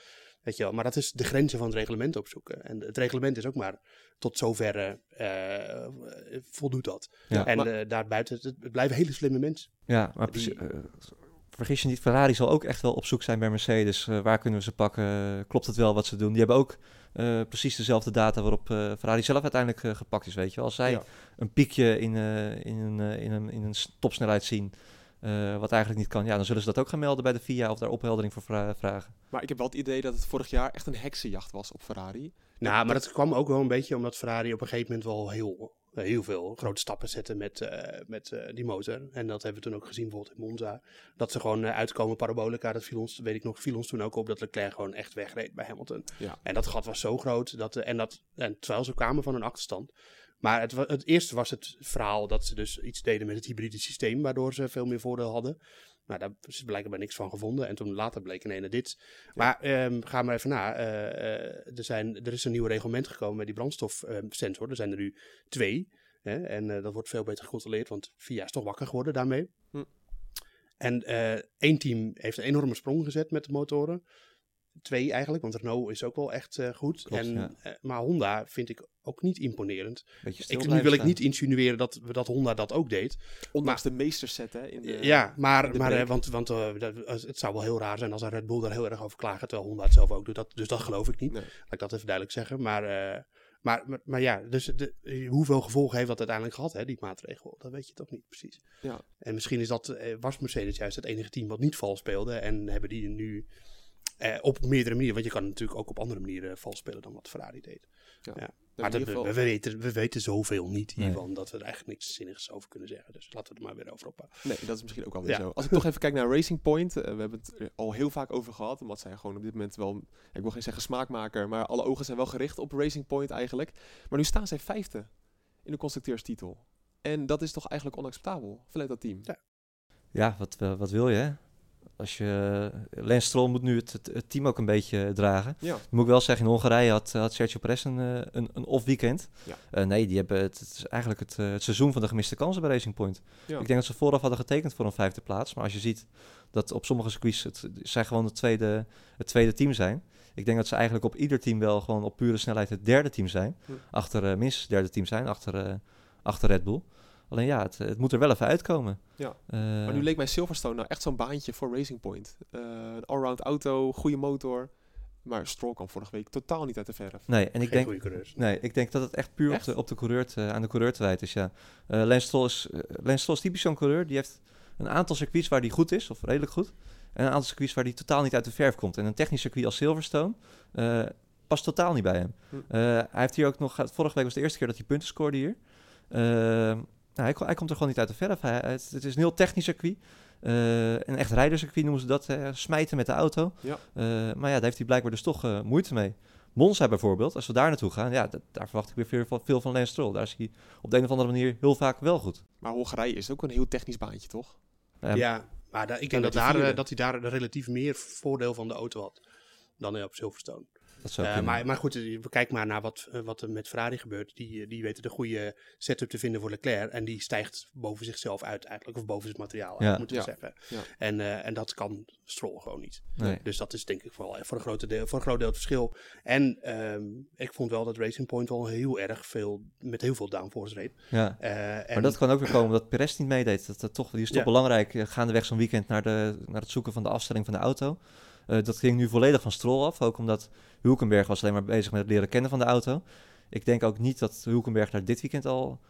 Weet je wel, maar dat is de grenzen van het reglement opzoeken. En het reglement is ook maar tot zover eh, eh, voldoet dat. Ja, en maar- eh, daarbuiten, het, blijven hele slimme mensen. Ja, maar Die- eh, vergis je niet, Ferrari zal ook echt wel op zoek zijn bij Mercedes. Eh, waar kunnen we ze pakken? Klopt het wel wat ze doen? Die hebben ook eh, precies dezelfde data waarop eh, Ferrari zelf uiteindelijk eh, gepakt is, weet je wel. Als zij Ja. een piekje in, eh, in, een, eh, in, een, in een topsnelheid zien, eh, wat eigenlijk niet kan, ja, dan zullen ze dat ook gaan melden bij de FIA of daar opheldering voor vra- vragen. Maar ik heb wel het idee dat het vorig jaar echt een heksenjacht was op Ferrari. Nou, maar dat kwam ook wel een beetje omdat Ferrari op een gegeven moment wel heel, heel veel grote stappen zette met, eh, met eh, die motor. En dat hebben we toen ook gezien bijvoorbeeld in Monza. Dat ze gewoon eh, uitkomen parabolica, dat viel ons, weet ik nog, viel ons toen ook op dat Leclerc gewoon echt wegreed bij Hamilton. Ja. En dat gat was zo groot, dat, eh, en, dat, en terwijl ze kwamen van een achterstand. Maar het, het eerste was het verhaal dat ze dus iets deden met het hybride systeem, waardoor ze veel meer voordeel hadden. Nou, daar is blijkbaar niks van gevonden. En toen later bleek ineens dit. Maar ehm, ga maar even na. Eh, eh, er, zijn, er is een nieuw reglement gekomen met die brandstofsensor. er zijn er nu twee. Hè, en eh, dat wordt veel beter gecontroleerd, want VIA is toch wakker geworden daarmee. Hm. En één team heeft een enorme sprong gezet met de motoren. Twee eigenlijk, want Renault is ook wel echt eh, goed. Klopt, en, ja. eh, maar Honda vind ik ook niet imponerend. Ik, nu wil ik niet insinueren dat, dat Honda dat ook deed. Ondanks de meesterset hè, in de, ja, maar, in de maar eh, want, want eh, het zou wel heel raar zijn als een Red Bull daar heel erg over klagen, terwijl Honda het zelf ook doet. Dat, dus dat geloof ik niet. Nee. Laat ik dat even duidelijk zeggen. Maar, eh, maar, maar, maar ja, dus de, hoeveel gevolgen heeft dat uiteindelijk gehad, hè, die maatregel? Dat weet je toch niet precies. Ja. En misschien is dat, was Mercedes juist het enige team wat niet vals speelde en hebben die nu eh, op meerdere manieren, want je kan natuurlijk ook op andere manieren vals spelen dan wat Ferrari deed. Ja. Maar dat, we, weten, we weten zoveel niet Nee. hiervan dat we er eigenlijk niks zinnigs over kunnen zeggen. Dus laten we er maar weer over ophouden. Nee, dat is misschien ook alweer Ja. zo. Als ik toch even kijk naar Racing Point. eh, we hebben het er al heel vaak over gehad. Omdat zij gewoon op dit moment wel... Ik wil geen zeggen smaakmaker. Maar alle ogen zijn wel gericht op Racing Point eigenlijk. Maar nu staan zij vijfde in de constructeurstitel. En dat is toch eigenlijk onacceptabel vanuit dat team. Ja. Ja, wat, eh, wat wil je, hè? Als je... Lance Stroll moet nu het, het, het team ook een beetje dragen. Ja. Moet ik wel zeggen, in Hongarije had, had Sergio Perez een, eh, een, een off-weekend. Ja. Eh, nee, die hebben het, het is eigenlijk het, eh, het seizoen van de gemiste kansen bij Racing Point. Ja. Ik denk dat ze vooraf hadden getekend voor een vijfde plaats. Maar als je ziet dat op sommige circuits het, zij gewoon het tweede, het tweede team zijn. Ik denk dat ze eigenlijk op ieder team wel gewoon op pure snelheid het derde team zijn. Hm. Achter, minstens het derde team zijn, achter, achter Red Bull. Alleen ja, het, het moet er wel even uitkomen. Ja. Eh, Maar nu leek mij Silverstone nou echt zo'n baantje voor Racing Point. Eh, een allround auto, goede motor. Maar Stroll kwam vorige week totaal niet uit de verf. Nee, en ik Geen denk. Nee, ik denk dat het echt puur Echt? Op, de, op de coureur te- aan de coureur te wijten is. Ja. Eh Lance, Stroll is, eh, Lance Stroll is typisch zo'n coureur. Die heeft een aantal circuits waar hij goed is, of redelijk goed. En een aantal circuits waar hij totaal niet uit de verf komt. En een technisch circuit als Silverstone eh, past totaal niet bij hem. Hm. Eh, hij heeft hier ook nog... Vorige week was de eerste keer dat hij punten scoorde hier. Nou, hij, ko- hij komt er gewoon niet uit de verf. Hij, het, het is een heel technisch circuit. Eh, een echt rijderscircuit noemen ze dat. hè, smijten met de auto. Ja. Eh, maar ja, daar heeft hij blijkbaar dus toch eh, moeite mee. Monza bijvoorbeeld, als we daar naartoe gaan, ja, dat- daar verwacht ik weer veel, van- veel van Lance Stroll. Daar is hij op de een of andere manier heel vaak wel goed. Maar Hongarije is ook een heel technisch baantje, toch? Eh, ja, maar da- ik En denk dat, daar, dat hij daar relatief meer voordeel van de auto had dan op Silverstone. Dat zou Eh, maar, maar goed, eh, kijk maar naar wat, eh, wat er met Ferrari gebeurt. Die, die weten de goede setup te vinden voor Leclerc. En die stijgt boven zichzelf uit eigenlijk. Of boven zijn materiaal Ja. moeten we Ja. zeggen. Ja. En, eh, en dat kan Stroll gewoon niet. Nee. Dus dat is denk ik vooral voor een, grote deel, voor een groot deel het verschil. En ehm, ik vond wel dat Racing Point wel heel erg veel, met heel veel downforce reed. Ja. Eh, en, Maar dat kan ook weer komen omdat Perez niet meedeed. Dat, dat toch, die is toch Ja. belangrijk gaandeweg zo'n weekend naar, de, naar het zoeken van de afstelling van de auto. Eh, dat ging nu volledig van Stroll af. Ook omdat Hulkenberg was alleen maar bezig met het leren kennen van de auto. Ik denk ook niet dat Hulkenberg daar dit weekend al...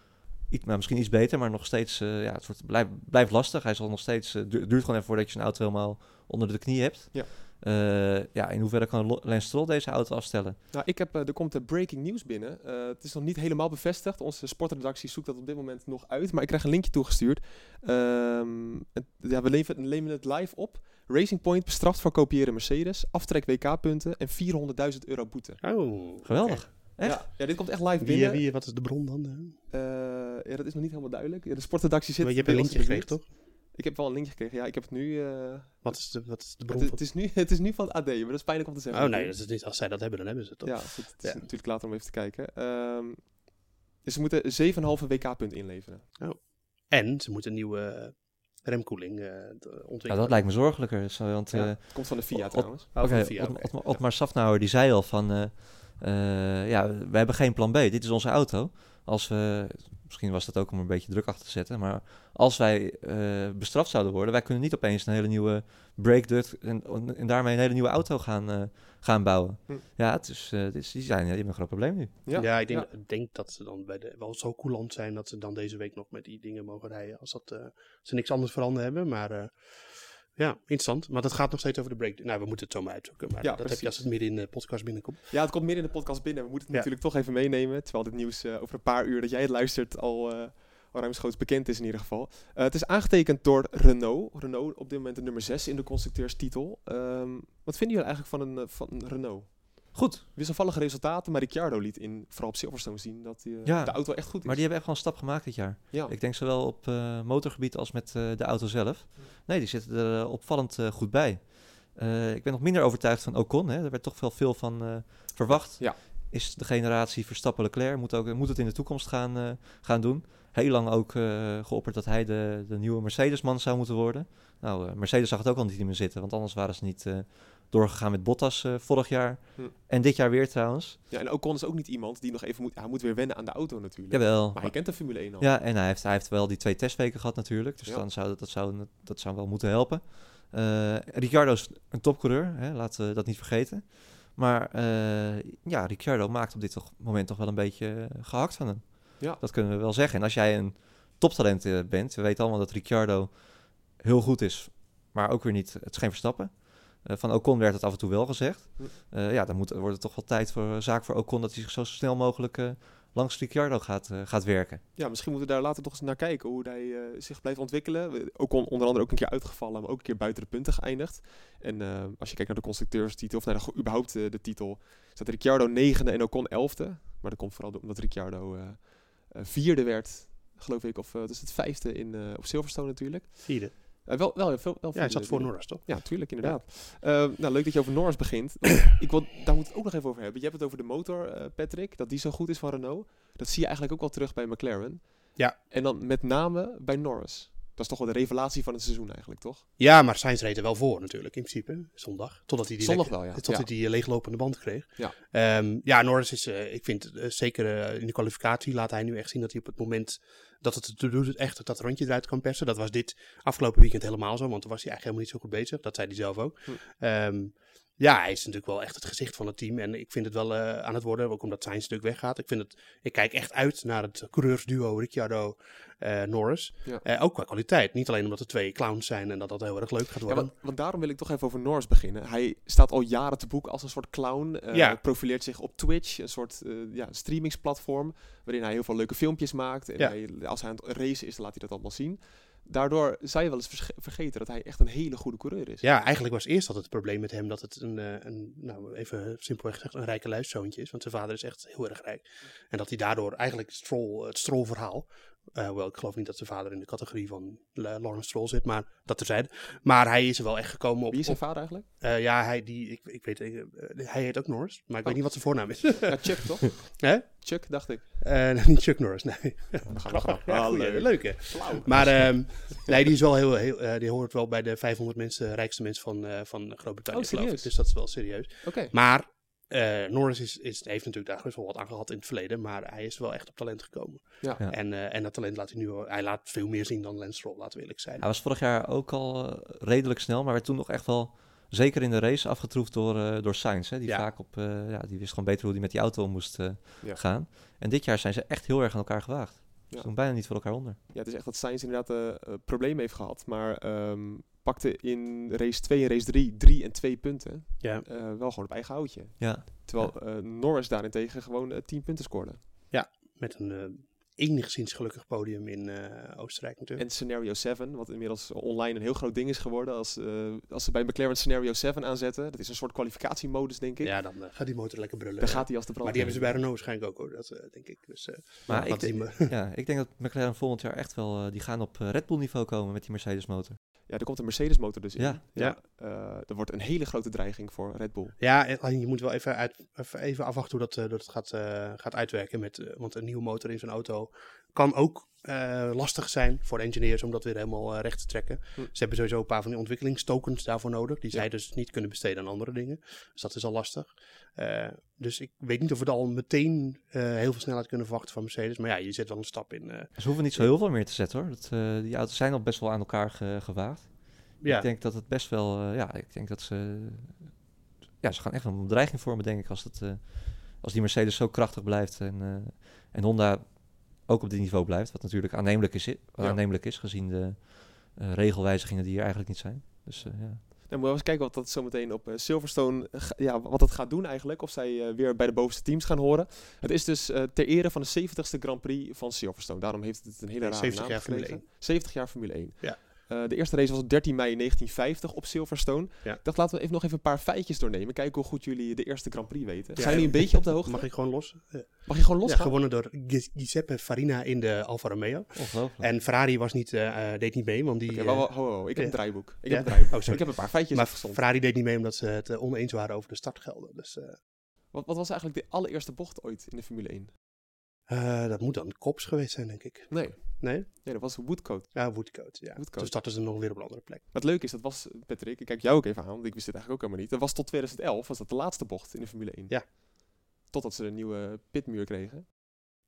Iets, nou, misschien iets beter, maar nog steeds... eh, ja, het wordt, blijft, lastig. Hij zal nog steeds... eh, du- duurt gewoon even voordat je een auto helemaal onder de knie hebt. Ja. Eh, ja, in hoeverre kan Lance Stroll deze auto afstellen? Nou, ik heb, eh, er komt de breaking news binnen. Eh, het is nog niet helemaal bevestigd. Onze sportredactie zoekt dat op dit moment nog uit. Maar ik krijg een linkje toegestuurd. Ehm, het- ja, we leven, het live op. Racing Point bestraft voor kopiëren Mercedes. Aftrek WK-punten en 400.000 euro boete. Oh, Geweldig. Echt? Ja, ja, dit komt echt live Wie, binnen. eh, wie, wat is de bron dan? eh? Eh, ja, dat is nog niet helemaal duidelijk. Ja, de sportredactie zit Maar je hebt een linkje in de gekregen, toch? Ik heb wel een linkje gekregen. Ja, ik heb het nu... eh, Wat is de, wat is de bron het, het, is nu het is nu van het AD, maar dat is pijnlijk om te zeggen. Oh nee, dat is niet, als zij dat hebben, dan hebben ze het toch? Ja, het, het is Ja. natuurlijk later om even te kijken. Ehm, dus ze moeten 7,5 WK-punt inleveren. En ze moeten een nieuwe remkoeling eh, ontwikkelen. dat lijkt me zorgelijker. Zo, want, Ja, eh, het komt van de FIA Ot- trouwens. Oh, Oké, oké. Otmar- Otmar Safnauer die zei al van, eh, eh, ja, we hebben geen plan B. Dit is onze auto. Als we, misschien was dat ook om een beetje druk achter te zetten, maar als wij eh, bestraft zouden worden, wij kunnen niet opeens een hele nieuwe breakduct en, en daarmee een hele nieuwe auto gaan, eh, gaan bouwen. Hm. Ja, het is, eh, het is, die, zijn, ja, die hebben een groot probleem nu. Ja, ik denk, ja. ik denk dat ze dan bij de, wel zo coulant zijn dat ze dan deze week nog met die dingen mogen rijden. Als dat, eh, ze niks anders veranderd hebben. Maar eh, ja, interessant. Maar dat gaat nog steeds over de break. Nou, we moeten het zo maar uitzoeken. Maar Ja, dat heb je als het midden in de podcast binnenkomt. Ja, het komt midden in de podcast binnen. We moeten het Ja. natuurlijk toch even meenemen. Terwijl dit nieuws eh, over een paar uur dat jij het luistert al, eh al ruimschoots bekend is in ieder geval. Eh, het is aangetekend door Renault. Renault op dit moment de nummer 6 in de constructeurstitel. Ehm, wat vinden jullie eigenlijk van een, van Renault? Goed, Wisselvallige resultaten, maar Ricciardo liet in, vooral op Silverstone zien dat die, eh, Ja, de auto echt goed is. maar die hebben echt wel een stap gemaakt dit jaar. ja. Ik denk zowel op eh, motorgebied als met eh, de auto zelf. Nee, die zitten er opvallend goed bij. Ik ben nog minder overtuigd van Ocon. Hè. Er werd toch wel veel van verwacht. Ja. Is de generatie Verstappen-Leclerc, moet, ook, moet het in de toekomst gaan, gaan doen. Heel lang ook geopperd dat hij de, de nieuwe Mercedes-man zou moeten worden. Nou, Mercedes zag het ook al niet meer zitten, want anders waren ze niet doorgegaan met Bottas eh, vorig jaar. Hm. En dit jaar weer trouwens. ja, en Ocon is ook niet iemand die nog even moet... Hij moet weer wennen aan de auto natuurlijk. Jawel. Maar hij kent de Formule 1 al. Ja, en hij heeft, hij heeft wel die twee testweken gehad natuurlijk. Dus Ja. dan zou dat, dat, zou, dat zou wel moeten helpen. Eh Ricciardo is een topcoureur, hè, laten we dat niet vergeten. Maar eh, ja, Ricciardo maakt op dit moment toch wel een beetje eh, gehakt van hem. Ja. Dat kunnen we wel zeggen. En als jij een toptalent bent, we weten allemaal dat Ricciardo heel goed is, maar ook weer niet, het is geen verstappen. Eh, van Ocon werd het af en toe wel gezegd. Hm. Eh, ja, dan moet, wordt het toch wel tijd voor zaak voor Ocon dat hij zich zo snel mogelijk eh, langs Ricciardo gaat, eh, gaat werken. Ja, misschien moeten we daar later toch eens naar kijken hoe hij eh, zich blijft ontwikkelen. We- Ook on- onder andere ook een keer uitgevallen, maar ook een keer buiten de punten geëindigd. En eh, als je kijkt naar de constructeurstitel, of naar de, überhaupt eh, de titel, staat Ricciardo negende en Ocon elfde. Maar dat komt vooral door- omdat Ricciardo eh, eh, vierde werd, geloof ik. Of uh, dus het vijfde in, eh, op Silverstone natuurlijk. Vierde. Eh, wel, wel, veel, wel Ja, hij zat voor. Norris, toch? Ja, tuurlijk, inderdaad. Eh, nou, leuk dat je over Norris begint. ik wil, daar moet ik het ook nog even over hebben. Je hebt het over de motor, eh, Patrick, dat die zo goed is van Renault. Dat zie je eigenlijk ook wel terug bij McLaren. Ja. En dan met name bij Norris. Dat is toch wel de revelatie van het seizoen eigenlijk, toch? Ja, maar Sainz reed er wel voor natuurlijk, in principe, zondag. Totdat hij die, Zondag lekker- wel, ja. Tot Ja. hij die eh, leeglopende band kreeg. Ja. Ehm, ja, Norris is, eh, ik vind eh, zeker in de kwalificatie laat hij nu echt zien dat hij op het moment dat het doet, echt dat rondje eruit kan persen. Dat was dit afgelopen weekend helemaal zo, want toen was hij eigenlijk helemaal niet zo goed bezig. Dat zei hij zelf ook. Hm. Ehm, ja, hij is natuurlijk wel echt het gezicht van het team. En ik vind het wel eh, aan het worden, ook omdat Sainz natuurlijk weggaat. Ik, vind het, ik kijk echt uit naar het coureursduo Ricciardo eh, Norris. Ja. Eh, ook qua kwaliteit. Niet alleen omdat er twee clowns zijn en dat dat heel erg leuk gaat Ja, worden. want, want daarom wil ik toch even over Norris beginnen. Hij staat al jaren te boek als een soort clown. Ja. Profileert zich op Twitch, een soort ja, streamingsplatform. Waarin hij heel veel leuke filmpjes maakt. En Ja. hij, als hij aan het racen is, dan laat hij dat allemaal zien. Daardoor zou je wel eens verge- vergeten dat hij echt een hele goede coureur is. Ja, eigenlijk was eerst altijd het probleem met hem dat het een, eh, een nou even simpelweg gezegd, een rijke luiszoontje is. Want zijn vader is echt heel erg rijk. En dat hij daardoor eigenlijk Stroll, het Stroll-verhaal, eh wel, ik geloof niet dat zijn vader in de categorie van La- Lawrence Stroll zit, maar dat terzijde. Maar hij is er wel echt gekomen op... Wie is zijn vader eigenlijk? eh, ja, hij, die, ik, ik weet, eh, hij heet ook Norris, maar ik weet Oh. niet wat zijn voornaam is. Ja, Chuck toch? Hè? Chuck, dacht ik. Eh, niet Chuck Norris, nee. Grappig, ja, Ah, leuk. leuk hè. Maar ehm, nee, die is wel heel, heel eh, die hoort wel bij de 500 mensen, rijkste mensen van, eh, van Groot-Brittannië, Oh, geloof ik. Dus dat is wel serieus. Oké. Maar eh, Norris is, is, heeft natuurlijk daar best wel wat aan gehad in het verleden, maar hij is wel echt op talent gekomen. Ja. Ja. En, eh, en dat talent laat hij nu, hij laat veel meer zien dan Lance Stroll, laten we eerlijk zijn. Hij was vorig jaar ook al eh, redelijk snel, maar werd toen nog echt wel, zeker in de race, afgetroefd door, eh door Sainz. Hè, die Ja. vaak op, eh, ja, die wist gewoon beter hoe hij met die auto om moest eh, Ja. gaan. En dit jaar zijn ze echt heel erg aan elkaar gewaagd. Ze doen bijna niet voor elkaar onder. Ja, het is echt dat Sainz inderdaad problemen heeft gehad. Maar ehm, pakte in race 2 en race 3 drie en twee punten. Ja. Eh, wel gewoon op eigen houtje. Ja, Terwijl eh, Norris daarentegen gewoon eh 10 punten scoorde. Met een eh, enigszins gelukkig podium in eh, Oostenrijk natuurlijk. En Scenario 7, wat inmiddels online een heel groot ding is geworden. Als, eh, als ze bij McLaren Scenario 7 aanzetten. Dat is een soort kwalificatiemodus, denk ik. ja, dan eh, gaat die motor lekker brullen. Dan gaat hij als de brand. maar die hebben ze bij Renault waarschijnlijk ook hoor, dat eh, denk ik. Dus, eh, maar ik, denk- we- ja, ik denk dat McLaren volgend jaar echt wel, eh, die gaan op Red Bull niveau komen met die Mercedes motor. Ja, er komt een Mercedes motor dus in. Ja. Ja. Eh, er wordt een hele grote dreiging voor Red Bull. Ja, je moet wel even, uit, even, even afwachten hoe dat, eh, dat het gaat, eh, gaat uitwerken. Met, want een nieuwe motor in zo'n auto kan ook eh, lastig zijn voor de engineers om dat weer helemaal eh, recht te trekken. Hm. Ze hebben sowieso een paar van die ontwikkelingstokens daarvoor nodig. Die Ja. zij dus niet kunnen besteden aan andere dingen. Dus dat is al lastig. Eh, dus ik weet niet of we er al meteen heel veel snelheid kunnen verwachten van Mercedes. Maar ja, je zet wel een stap in. Ze hoeven niet zo heel veel meer te zetten hoor. Dat, die auto's zijn al best wel aan elkaar ge- gewaagd. ja. Ik denk dat het best wel, ja, ik denk dat ze, ja, ze gaan echt een bedreiging vormen, denk ik, als, het, als die Mercedes zo krachtig blijft en, en Honda ook op dit niveau blijft, wat natuurlijk aannemelijk is, aannemelijk is gezien de eh, regelwijzigingen die er eigenlijk niet zijn. Dus eh, ja. Dan moeten we eens kijken wat dat zometeen op eh, Silverstone, ja, wat dat gaat doen eigenlijk. Of zij eh, weer bij de bovenste teams gaan horen. Het is dus eh, ter ere van de 70ste Grand Prix van Silverstone. Daarom heeft het een hele rare 70 naam jaar Formule gekregen. 70 jaar Formule 1. Ja. Eh, de eerste race was op 13 mei 1950 op Silverstone. Ja. Ik dacht, laten we even nog even een paar feitjes doornemen. Kijken hoe goed jullie de eerste Grand Prix weten. Ja. Zijn jullie een beetje op de hoogte? Mag ik gewoon los? Mag je gewoon Ja, losgaan? gewonnen door Gi- Giuseppe Farina in de Alfa Romeo. En Ferrari was niet, eh, eh, deed niet mee, want die... Ho, ik heb een draaiboek. Ik heb een draaiboek. Oh, ik heb een paar feitjes maar opgezond. Ferrari deed niet mee omdat ze het oneens waren over de startgelden. Dus Wat, wat was eigenlijk de allereerste bocht ooit in de Formule 1? Eh, dat moet dan Kops geweest zijn, denk ik. Nee, Nee? nee dat was Woodcote. Ja, Woodcote. Ja. Woodcote. Dus starten ze nog weer op een andere plek. Wat leuk is, dat was, Patrick, ik kijk jou ook even aan, want ik wist dit eigenlijk ook helemaal niet. Dat was tot 2011, was dat de laatste bocht in de Formule 1. Ja. Totdat ze een nieuwe pitmuur kregen.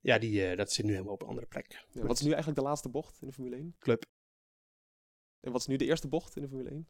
Ja, die, eh, dat zit nu helemaal op een andere plek. Ja, wat is nu eigenlijk de laatste bocht in de Formule 1? Club. En wat is nu de eerste bocht in de Formule 1?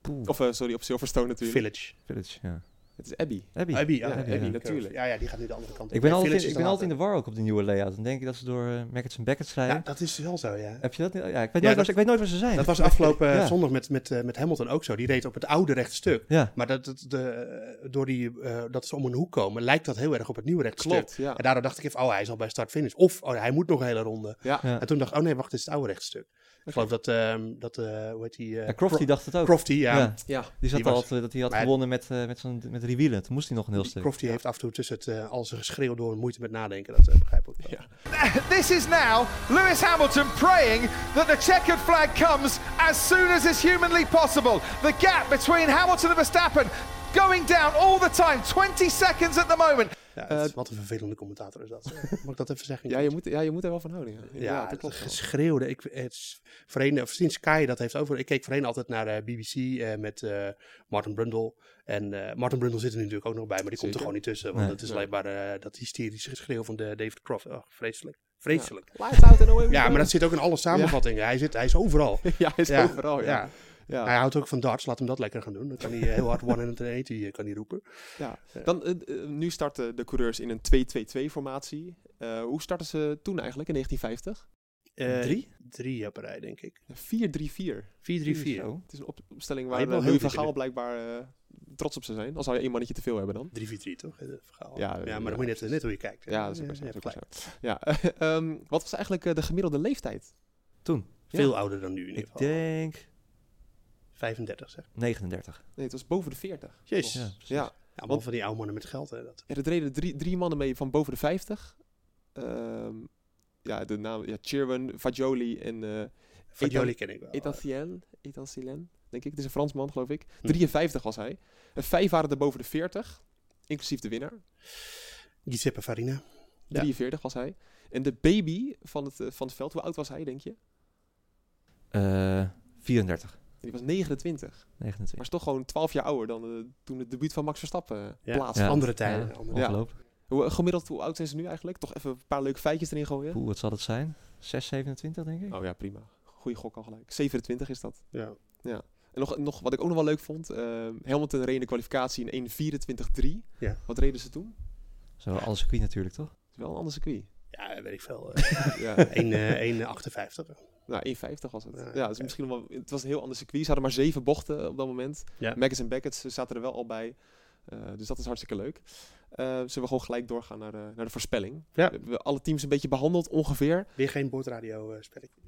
Poeh, Of, eh, sorry, op Silverstone natuurlijk. Village. Village, ja. Het is Abbey. Abby. Abby, Ja, ja, Abby, ja. natuurlijk. Ja, ja, die gaat nu de andere kant op. Ik ben, altijd, in, is ik ben dan altijd in de war ook op die nieuwe layout. Dan denk ik dat ze door uh, Maggots en Beckett rijden. Ja, dat is wel zo, ja. Heb je dat niet? Ja, ik weet, Ja, nooit, waar dat- ze- ik weet nooit waar ze zijn. Dat was afgelopen Ja. zondag met, met, eh, met Hamilton ook zo. Die reed op het oude rechte stuk. Ja, Maar dat, dat, de, door die, eh, dat ze om een hoek komen, lijkt dat heel erg op het nieuwe rechte stuk. Klopt, ja. En daardoor dacht ik even, oh, hij is al bij start-finish. Of, oh, hij moet nog een hele ronde. Ja, ja. En toen dacht ik, oh nee, wacht, dit is het oude rechtstuk. Ik geloof dat, ehm, dat eh, hoe heet die? eh, Ja, Crofty Cro- dacht het ook. Crofty, ja. Ja. Ja, Die zat Die al was- dat hij had Maar- gewonnen met, eh met, zo'n, met Riwielen. Toen moest hij nog een heel stuk. Crofty heeft af en toe tussen het, eh, al zijn geschreeuw door moeite met nadenken. Dat uh, begrijp ik ook. wel. This is now Lewis Hamilton praying that the checkered flag comes as soon as is humanly possible. The gap between Hamilton and Verstappen going down all the time. 20 seconds at the moment. Ja, dat is- Eh, wat een vervelende commentator is dat. Mag ik dat even zeggen? ja, je moet, ja, je moet er wel van houden. Ja, Ja, dat klopt. geschreeuwde. Ik, het is voorheen, of sinds Sky dat heeft over. Ik keek voorheen altijd naar de BBC eh, met eh, Martin Brundle. En eh, Martin Brundle zit er natuurlijk ook nog bij, maar die komt er gewoon niet tussen. Want Nee. het is Nee. alleen maar eh, dat hysterische geschreeuw van de David Croft. Oh, vreselijk. Vreselijk. Ja. Lights out and away we maar dat zit ook in alle samenvattingen. Hij, zit, hij is overal. ja, hij is Ja, overal. Ja. Ja. Hij houdt ook van darts, laat hem dat lekker gaan doen. Dan kan hij eh, heel hard 180 eh, kan hij roepen. Ja. Dan, eh, eh, nu starten de coureurs in een 2-2-2 formatie. Eh, hoe starten ze toen eigenlijk in 1950? Eh, Drie? Drie op rij, denk ik. 4-3-4. 4-3-4. Zo. Het is een op- opstelling waar uh, Louis heel van Gaal blijkbaar trots op zou zijn. Al zou je één mannetje te veel hebben dan. 3-4-3 toch? verhaal. Ja, maar dan moet je net, net hoe je kijkt. Ja, dat is ook Ja, best-. Ja, ehm, wat was eigenlijk de gemiddelde leeftijd? Toen. Veel ouder dan nu in ieder Ik geval. denk 35 zeg. 39. Nee, het was boven de 40. Jezus. Ja, Ja, precies. Ja, allemaal van die oude mannen met geld. Hè, dat. Ja, er reden drie, drie mannen mee van boven de 50. Ehm, ja, de naam, ja, Chirwin, Fagioli en eh Fagioli ken ik wel. Etancien, Etancien, denk ik. Het is een Fransman, geloof ik. Hm. 53 was hij. En vijf waren er boven de 40, inclusief de winnaar. Giuseppe Farina. Ja. 43 was hij. En de baby van het, eh, van het veld, hoe oud was hij, denk je? Eh 34. Die was 29. 29. Maar is toch gewoon 12 jaar ouder dan eh, toen het debuut van Max Verstappen eh, Ja. plaatsvond. Andere tijden. Ja, andere- Ja. Ongelooflijk. Hoe, eh, gemiddeld, hoe oud zijn ze nu eigenlijk? Toch even een paar leuke feitjes erin gooien? Oeh, wat zal het zijn? 6, 27 denk ik? Oh ja, prima. Goeie gok al gelijk. 27 is dat. Ja. En nog, nog wat ik ook nog wel leuk vond. eh, Hamilton reed in de kwalificatie in 1.24.3. Ja. Wat reden ze toen? Zo, alles circuit natuurlijk, toch? Het is wel een ander circuit. ja, weet ik veel. eh, ja. 1, eh, 1,58. Nou, 1,50 was het. Ja, Ja, dus misschien wel, het was een heel ander circuit. Ze hadden maar zeven bochten op dat moment. Ja. Maggis en Beckett ze zaten er wel al bij. Eh, dus dat is hartstikke leuk. Eh, zullen we gewoon gelijk doorgaan naar de, naar de voorspelling? Ja. We hebben alle teams een beetje behandeld ongeveer. Weer geen bordradio eh, spelletje.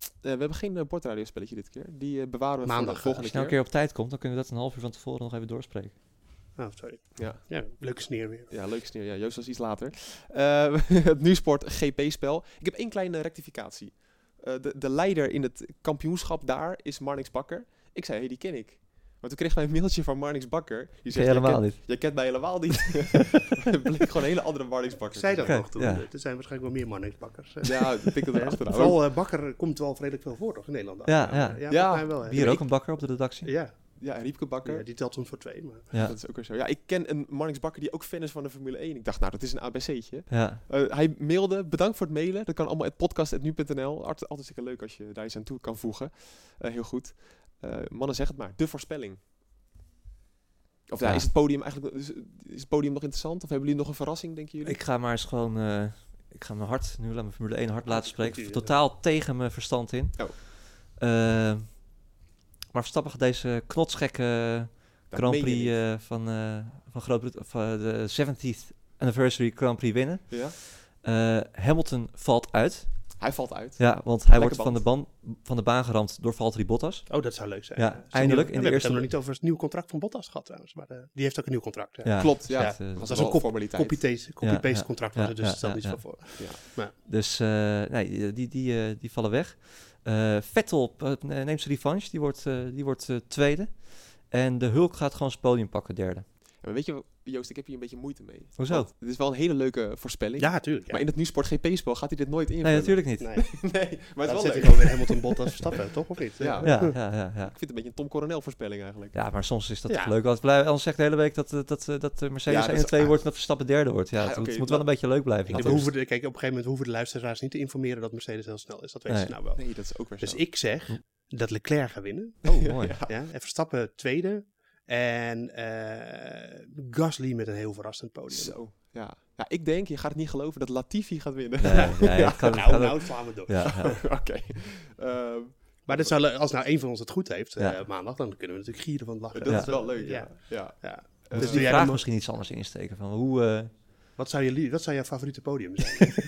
Eh, we hebben geen uh, bordradiospelletje dit keer. Die eh, bewaren we Maandag, voor de volgende Als je nou keer. een keer op tijd komt, dan kunnen we dat een half uur van tevoren nog even doorspreken. Oh, sorry. Ja. Ja, leuke sneer weer. Ja, leuk sneer. Ja, Joost was iets later. Eh, het Nusport GP-spel. Ik heb één kleine rectificatie. Eh, de, de leider in het kampioenschap daar is Marnix Bakker. Ik zei, hey, die ken ik. Maar toen kreeg wij een mailtje van Marnix Bakker. Die zegt, je "Jij helemaal kent- niet. Jij kent mij helemaal niet. Het bleek gewoon een hele andere Marnix Bakker. Ik zei dat nog toen. ja. Er zijn waarschijnlijk wel meer mannetbakkers. Ja, ik denk dat er achteraan. Vooral eh, Bakker komt wel vredelijk veel voor, toch? In Nederland. Ja, ja. Ja, mij wel. hè. Hier ook een bakker op de redactie. Ja, Ja, en Riepke Bakker. ja, die telt soms voor twee. Maar... Ja. Dat is ook weer zo. Ja, ik ken een Marnix Bakker die ook fan is van de Formule 1. Ik dacht, nou, dat is een ABC'tje. Ja. Eh, hij mailde, bedankt voor het mailen. Dat kan allemaal at podcast.nu.nl. Altijd, altijd hartstikke leuk als je daar iets aan toe kan voegen. Eh, heel goed. Eh, mannen, zeg het maar. De voorspelling. Of ja, Ja. is het podium eigenlijk is, is het podium nog interessant? Of hebben jullie nog een verrassing, denken jullie? Ik ga maar eens gewoon... eh, ik ga mijn hart, nu laat mijn Formule 1 hart laten spreken. Totaal tegen mijn verstand in. Oh. Eh, maar Verstappen gaat deze knotsgekke Dat Grand Prix eh, van, eh van Groot-Brittannië... de 70th Anniversary Grand Prix winnen. Ja? Eh, Hamilton valt uit. Hij valt uit. Ja, want hij Lekker wordt van de, ban, van de baan geramd door Valtteri Bottas. Oh, dat zou leuk zijn. Ja, eindelijk we in de hebben het eerste- helemaal niet over het nieuwe contract van Bottas gehad trouwens. Maar eh, die heeft ook een nieuw contract. Ja, Klopt, ja. dat, eh, dat dat was is wel een formaliteit. Copy-paste copy Ja, ja, contract was ja, het, dus ja, het stelt ja, iets ja. van voor. Dus eh, nee, die, die, eh, die vallen weg. Eh, Vettel neemt zijn revanche, die wordt, eh, die wordt eh, tweede. En de Hulk gaat gewoon zijn podium pakken, derde. Maar weet je, Joost, ik heb hier een beetje moeite mee. Hoezo? Want Het is wel een hele leuke voorspelling. Ja, tuurlijk. Ja. Maar in het Nusport GP-spel gaat hij dit nooit invullen. Nee, natuurlijk niet. Nee, nee, maar het is dan wel leuk. ik gewoon weer Hamilton Bottas Verstappen, toch? Of niet? Ja. Ja, ja, ja, ja. Ik vind het een beetje een Tom Coronel voorspelling eigenlijk. ja, maar soms is dat Ja. toch leuk. Want blij- anders zegt de hele week dat, eh, dat, eh, dat eh, Mercedes Ja, dat 1 is- en 2 ah. wordt en dat Verstappen derde wordt. Ja, het, moet wel een beetje leuk blijven. Ik we hoeven de, kijk, op een gegeven moment hoeven de luisteraars niet te informeren dat Mercedes heel snel is. Dat weten Nee. ze nou wel. Nee, dat is ook weer zo. Dus ik zeg dat Leclerc gaat winnen. Oh, mooi. Ja. Ja, en Verstappen tweede. En eh Gasly met een heel verrassend podium. Zo, ja. ja. Ik denk, je gaat het niet geloven, dat Latifi gaat winnen. Nee, nee, het kan, nou, kan nou slaan we door. ja, ja. Oké. Ehm, Maar dat zou, le- als nou een van ons het goed heeft eh, Ja. maandag, dan kunnen we natuurlijk gieren van het lachen. dat Ja. is wel leuk, ja. Ja. ja. Ja. Eh, Dus doe die jij vraag dan- misschien iets anders insteken. Van hoe, eh, Wat zou je, wat zou jouw favoriete podium zijn?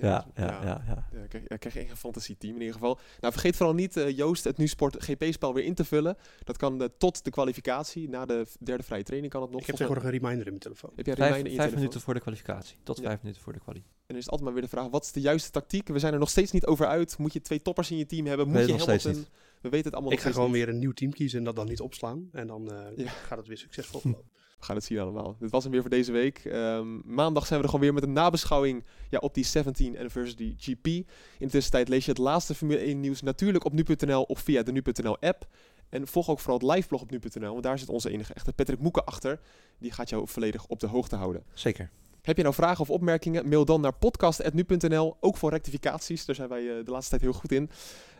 Ja, ja, ja. ja, Ja, krijg, ja, krijg je echt een fantasieteam in ieder geval. Nou, vergeet vooral niet, eh, Joost, het Nu-Sport GP-spel weer in te vullen. Dat kan eh, tot de kwalificatie. Na de derde vrije training kan het nog. ik heb tegenwoordig een reminder in mijn telefoon. heb jij Vijf, reminder in je vijf telefoon? minuten voor de kwalificatie. Tot Ja. vijf minuten voor de kwalie. En dan is het altijd maar weer de vraag, wat is de juiste tactiek? We zijn er nog steeds niet over uit. Moet je twee toppers in je team hebben? Moet Weet je steeds Hamilton? We weten het allemaal Ik nog ga gewoon niet. weer een nieuw team kiezen en dat dan niet opslaan. En dan eh, Ja. gaat het weer succesvol lopen. We gaan het zien allemaal. Dit was hem weer voor deze week. Ehm, maandag zijn we er gewoon weer met een nabeschouwing ja, op die 17 Anniversary GP. In de tussentijd lees je het laatste Formule 1 nieuws natuurlijk op nu.nl of via de nu.nl app. En volg ook vooral het liveblog op nu.nl, want daar zit onze enige echte Patrick Moeken achter. Die gaat jou volledig op de hoogte houden. Zeker. Heb je nou vragen of opmerkingen? Mail dan naar podcast.nu.nl. Ook voor rectificaties, daar zijn wij eh, de laatste tijd heel goed in.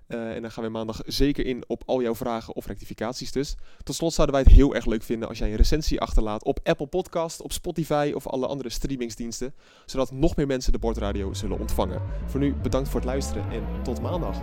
Eh, en dan gaan we maandag zeker in op al jouw vragen of rectificaties dus. Tot slot zouden wij het heel erg leuk vinden als jij een recensie achterlaat op Apple Podcast, op Spotify of alle andere streamingsdiensten. Zodat nog meer mensen de bordradio zullen ontvangen. Voor nu bedankt voor het luisteren en tot maandag.